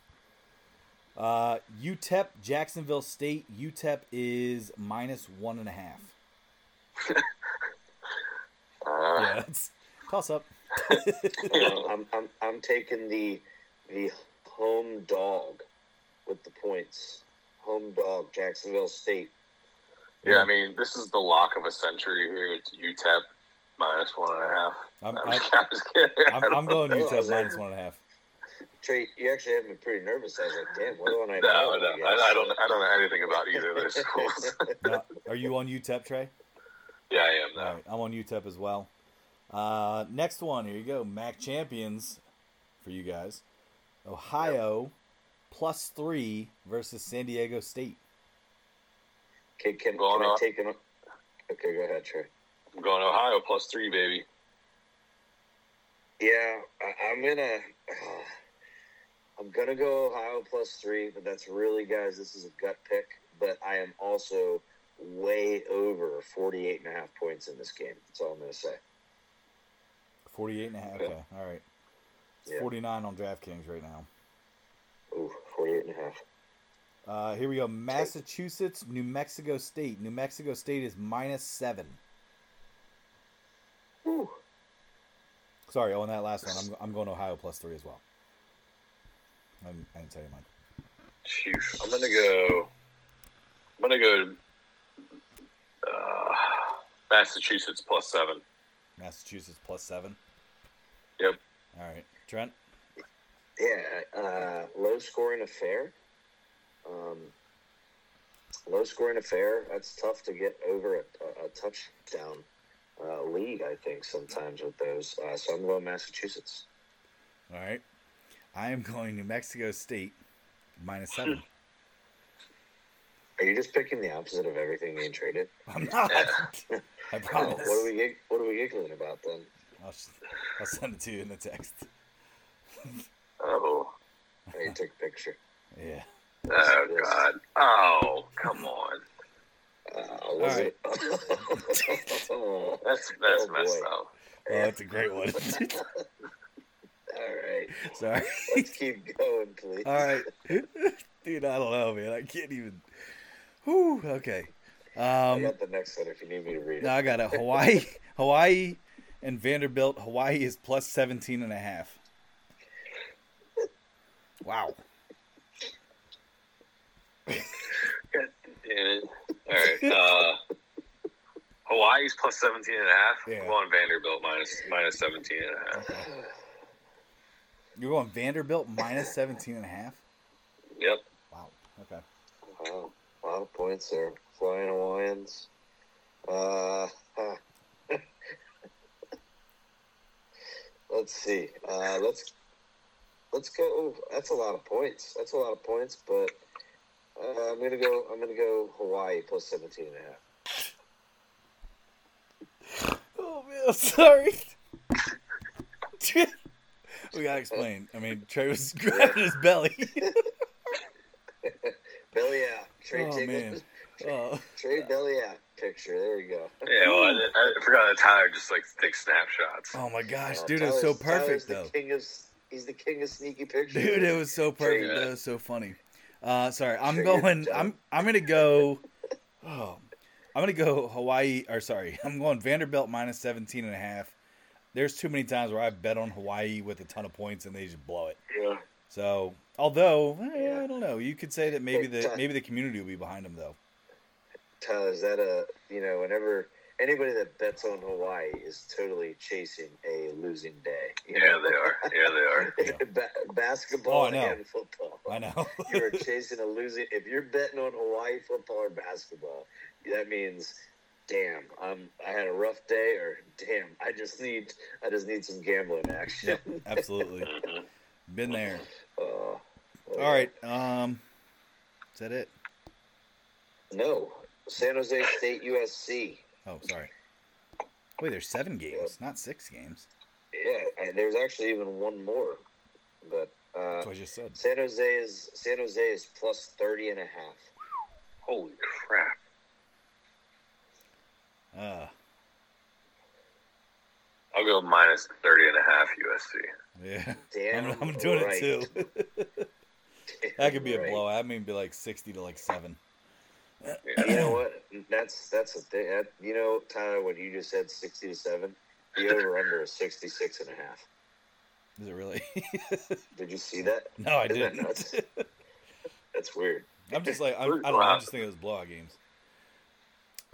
Uh, UTEP, Jacksonville State. UTEP is minus one and a half. [laughs] Uh, Yeah, it's toss up. I'm, I'm, I'm taking the the home dog with the points. Home dog, Jacksonville State. yeah, I mean, this is the lock of a century here. It's UTEP minus one and a half. I'm, I'm, I'm, just, I'm just kidding. I I'm, I'm going Oh, UTEP minus one and a half. Trey, you actually had me pretty nervous. I was like, damn, what do I know? no, I, I don't. I don't know anything about either of those [laughs] schools. Now, are you on UTEP, Trey? yeah, I am All now. right, I'm on UTEP as well. Uh, next one, here you go. MAC champions for you guys. Ohio plus three versus San Diego State. Can, can, can Going I up. take an? Okay, go ahead, Trey. I'm going Ohio plus three, baby. Yeah, I, I'm gonna. [sighs] I'm gonna go Ohio plus three, but that's really, guys. This is a gut pick, but I am also way over 48 and a half points in this game. That's all I'm gonna say. 48 and a half. Okay, all right. It's Yeah. 49 on DraftKings right now. Ooh, 48 and a half. Uh, here we go. Massachusetts, New Mexico State. New Mexico State is minus seven. Ooh. Sorry, on that last one, I'm, I'm going Ohio plus three as well. I didn't, I didn't tell you mine. Sheesh. I'm gonna go. I'm gonna go. Uh, Massachusetts plus seven. Massachusetts plus seven. Yep. All right, Trent. Yeah, uh, low scoring affair. Um, low scoring affair. That's tough to get over a, a, a touchdown uh, lead. I think sometimes with those. Uh, so I'm going Massachusetts. All right. I am going New Mexico State minus seven. [laughs] Are you just picking the opposite of everything being traded? I'm not. [laughs] I promise. What are we What are we giggling about then? I'll, I'll send it to you in the text. Oh. Oh, you took a picture. Yeah. Oh God. Oh, come on. Was All right. it? [laughs] oh, That's that's Oh, messed boy. up. Oh, that's a great one. [laughs] all right. Sorry. Let's keep going, please. All right. [laughs] Dude, I don't know, man. I can't even. Whew, okay. I Um, got the next one if you need me to read it. now I got a Hawaii. Hawaii and Vanderbilt. Hawaii is plus 17 and a half. Wow. God damn it. All right. Uh, Hawaii's plus 17 and a half. Yeah. I'm going Vanderbilt minus minus 17 and a half. You're going Vanderbilt minus 17 and a half? Yep. Wow. Okay. Wow, a lot of points there. Flying Hawaiians. Uh, let's see. Uh, let's let's go. Oh, that's a lot of points. That's a lot of points. But uh, I'm gonna go. I'm gonna go Hawaii plus 17 and a half. [laughs] I'm sorry. [laughs] we gotta explain. I mean, Trey was [laughs] grabbing his belly. belly out. Trey oh man. Oh. Trey belly out picture. There you go. Yeah, well, I, I forgot that Tyler just like takes snapshots. oh my gosh, Uh, dude, it was so Tyler's- Tyler's perfect the though. King of, he's the king of sneaky pictures. Dude, it was so perfect. Yeah. That was so funny. Uh, sorry, I'm Sure, you're going. I'm I'm gonna go. Oh, I'm gonna go Hawaii. Or sorry, [laughs] I'm going Vanderbilt minus 17 and a half. There's too many times where I bet on Hawaii with a ton of points and they just blow it. Yeah. So, although eh, Yeah. I don't know, you could say that maybe the maybe the community will be behind them though. Tyler, is that a you know whenever anybody that bets on Hawaii is totally chasing a losing day. You Yeah, know? they are. Yeah, they are. [laughs] ba- basketball Oh, I and football. I know. [laughs] you are [laughs] chasing a losing. If you're betting on Hawaii football or basketball, that means, damn, I'm I had a rough day, or damn, I just need I just need some gambling action. yep, absolutely. Mhm. Been there. Uh, All right. Um, is that it? No, San Jose State USC. Oh, sorry. Wait, there's seven games, not six games. Yeah, and there's actually even one more, but uh, That's what I just said. San Jose is San Jose is plus 30 and a half. Holy crap! Uh, I'll go minus 30 and a half USC. yeah. Damn, I'm, [laughs] I'm doing right. it too. [laughs] that could be a Right. blowout. I mean, be like sixty to like seven. You know what? That's that's the thing. That, you know, Tyler, when you just said 60 to seven, the over under is 66 and a half. Is it really? [laughs] Did you see that? no, I Isn't didn't. nuts? That's weird. I'm just like I'm, I don't know. I just thinking it was blowout games.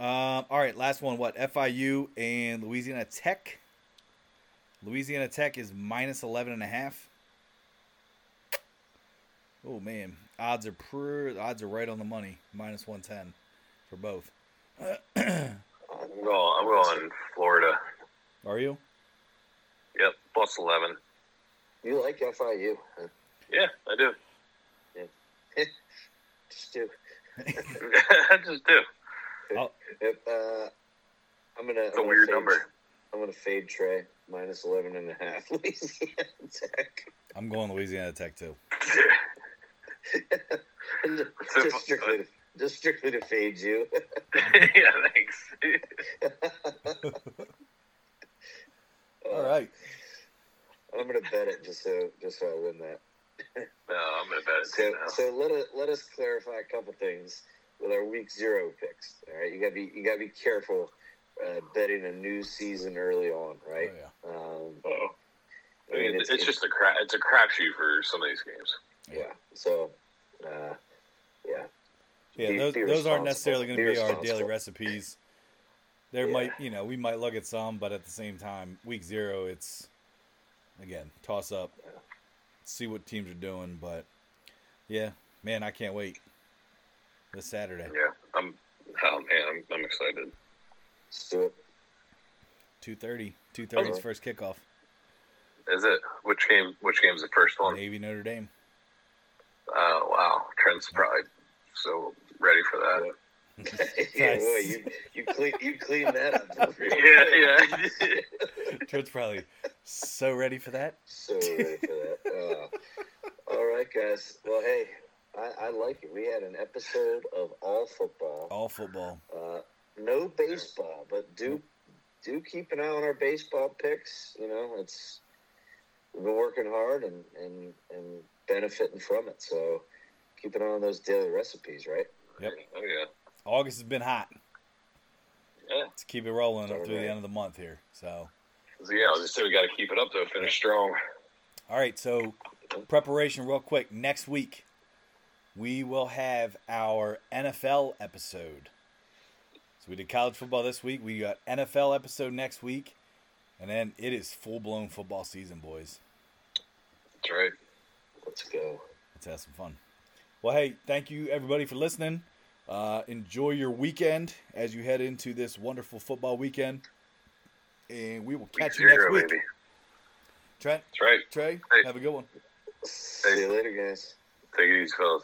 Um. All right, last one. What? FIU and Louisiana Tech. Louisiana Tech is minus 11 and a half. Oh man, odds are pr- odds are right on the money. Minus 110 for both. I'm going. I'm going Florida. Are you? Yep, plus 11. You like FIU? Huh? Yeah, I do. [laughs] Just do. I [laughs] just do. If, uh, I'm gonna. It's a I'm gonna weird fade- number. I'm gonna fade Trey minus 11 and a half. [laughs] Louisiana Tech. I'm going Louisiana Tech too. [laughs] just strictly, to, just strictly to fade you. [laughs] yeah, thanks. [laughs] All right. I'm gonna bet it just so just so I win that. No, I'm gonna bet it So, too now. so let us let us clarify a couple things with our week zero picks. All right, you gotta be you gotta be careful uh, betting a new season early on, Oh, right? yeah. Um, Oh. I mean, it's, it's- it's just a crap. It's a crapshoot for some of these games. Yeah. So, uh, yeah, Yeah, Be- those, be those aren't necessarily going to Be be our daily recipes. There Yeah. might, you know, we might look at some, but at the same time, week zero, it's again toss up, see what teams are doing. But yeah, man, I can't wait this Saturday, Yeah, I'm. Oh man, I'm, I'm excited. let's two thirty. Two thirty is first kickoff. Is it which game? Which game's the first one? Navy Notre Dame. Oh wow, Trent's probably so ready for that. [laughs] yeah, Nice. boy, you you clean you clean that up. [laughs] Yeah, yeah. [laughs] Trent's probably so ready for that. So ready for that. Uh, all right, guys. Well, hey, I, I like it. We had an episode of all football. All football. Uh, no baseball, but do do keep an eye on our baseball picks. You know, it's we've been working hard and and and benefiting from it. So keep an eye on those daily recipes, right? Yep. Oh yeah. August has been hot. Yeah. Let's keep it rolling up All through the end of the month here. So. So, yeah, I was just saying we got to keep it up to finish strong. All right, so preparation real quick. Next week, we will have our NFL episode. So we did college football this week. We got NFL episode next week, and then it is full blown football season, boys. That's right. Let's go. Let's have some fun. Well, hey, thank you everybody for listening. Uh, enjoy your weekend as you head into this wonderful football weekend, and we will catch you next Zero, week. baby. Trent, That's right. Trey, Hey. have a good one. See you later, guys. Take it easy, fellas.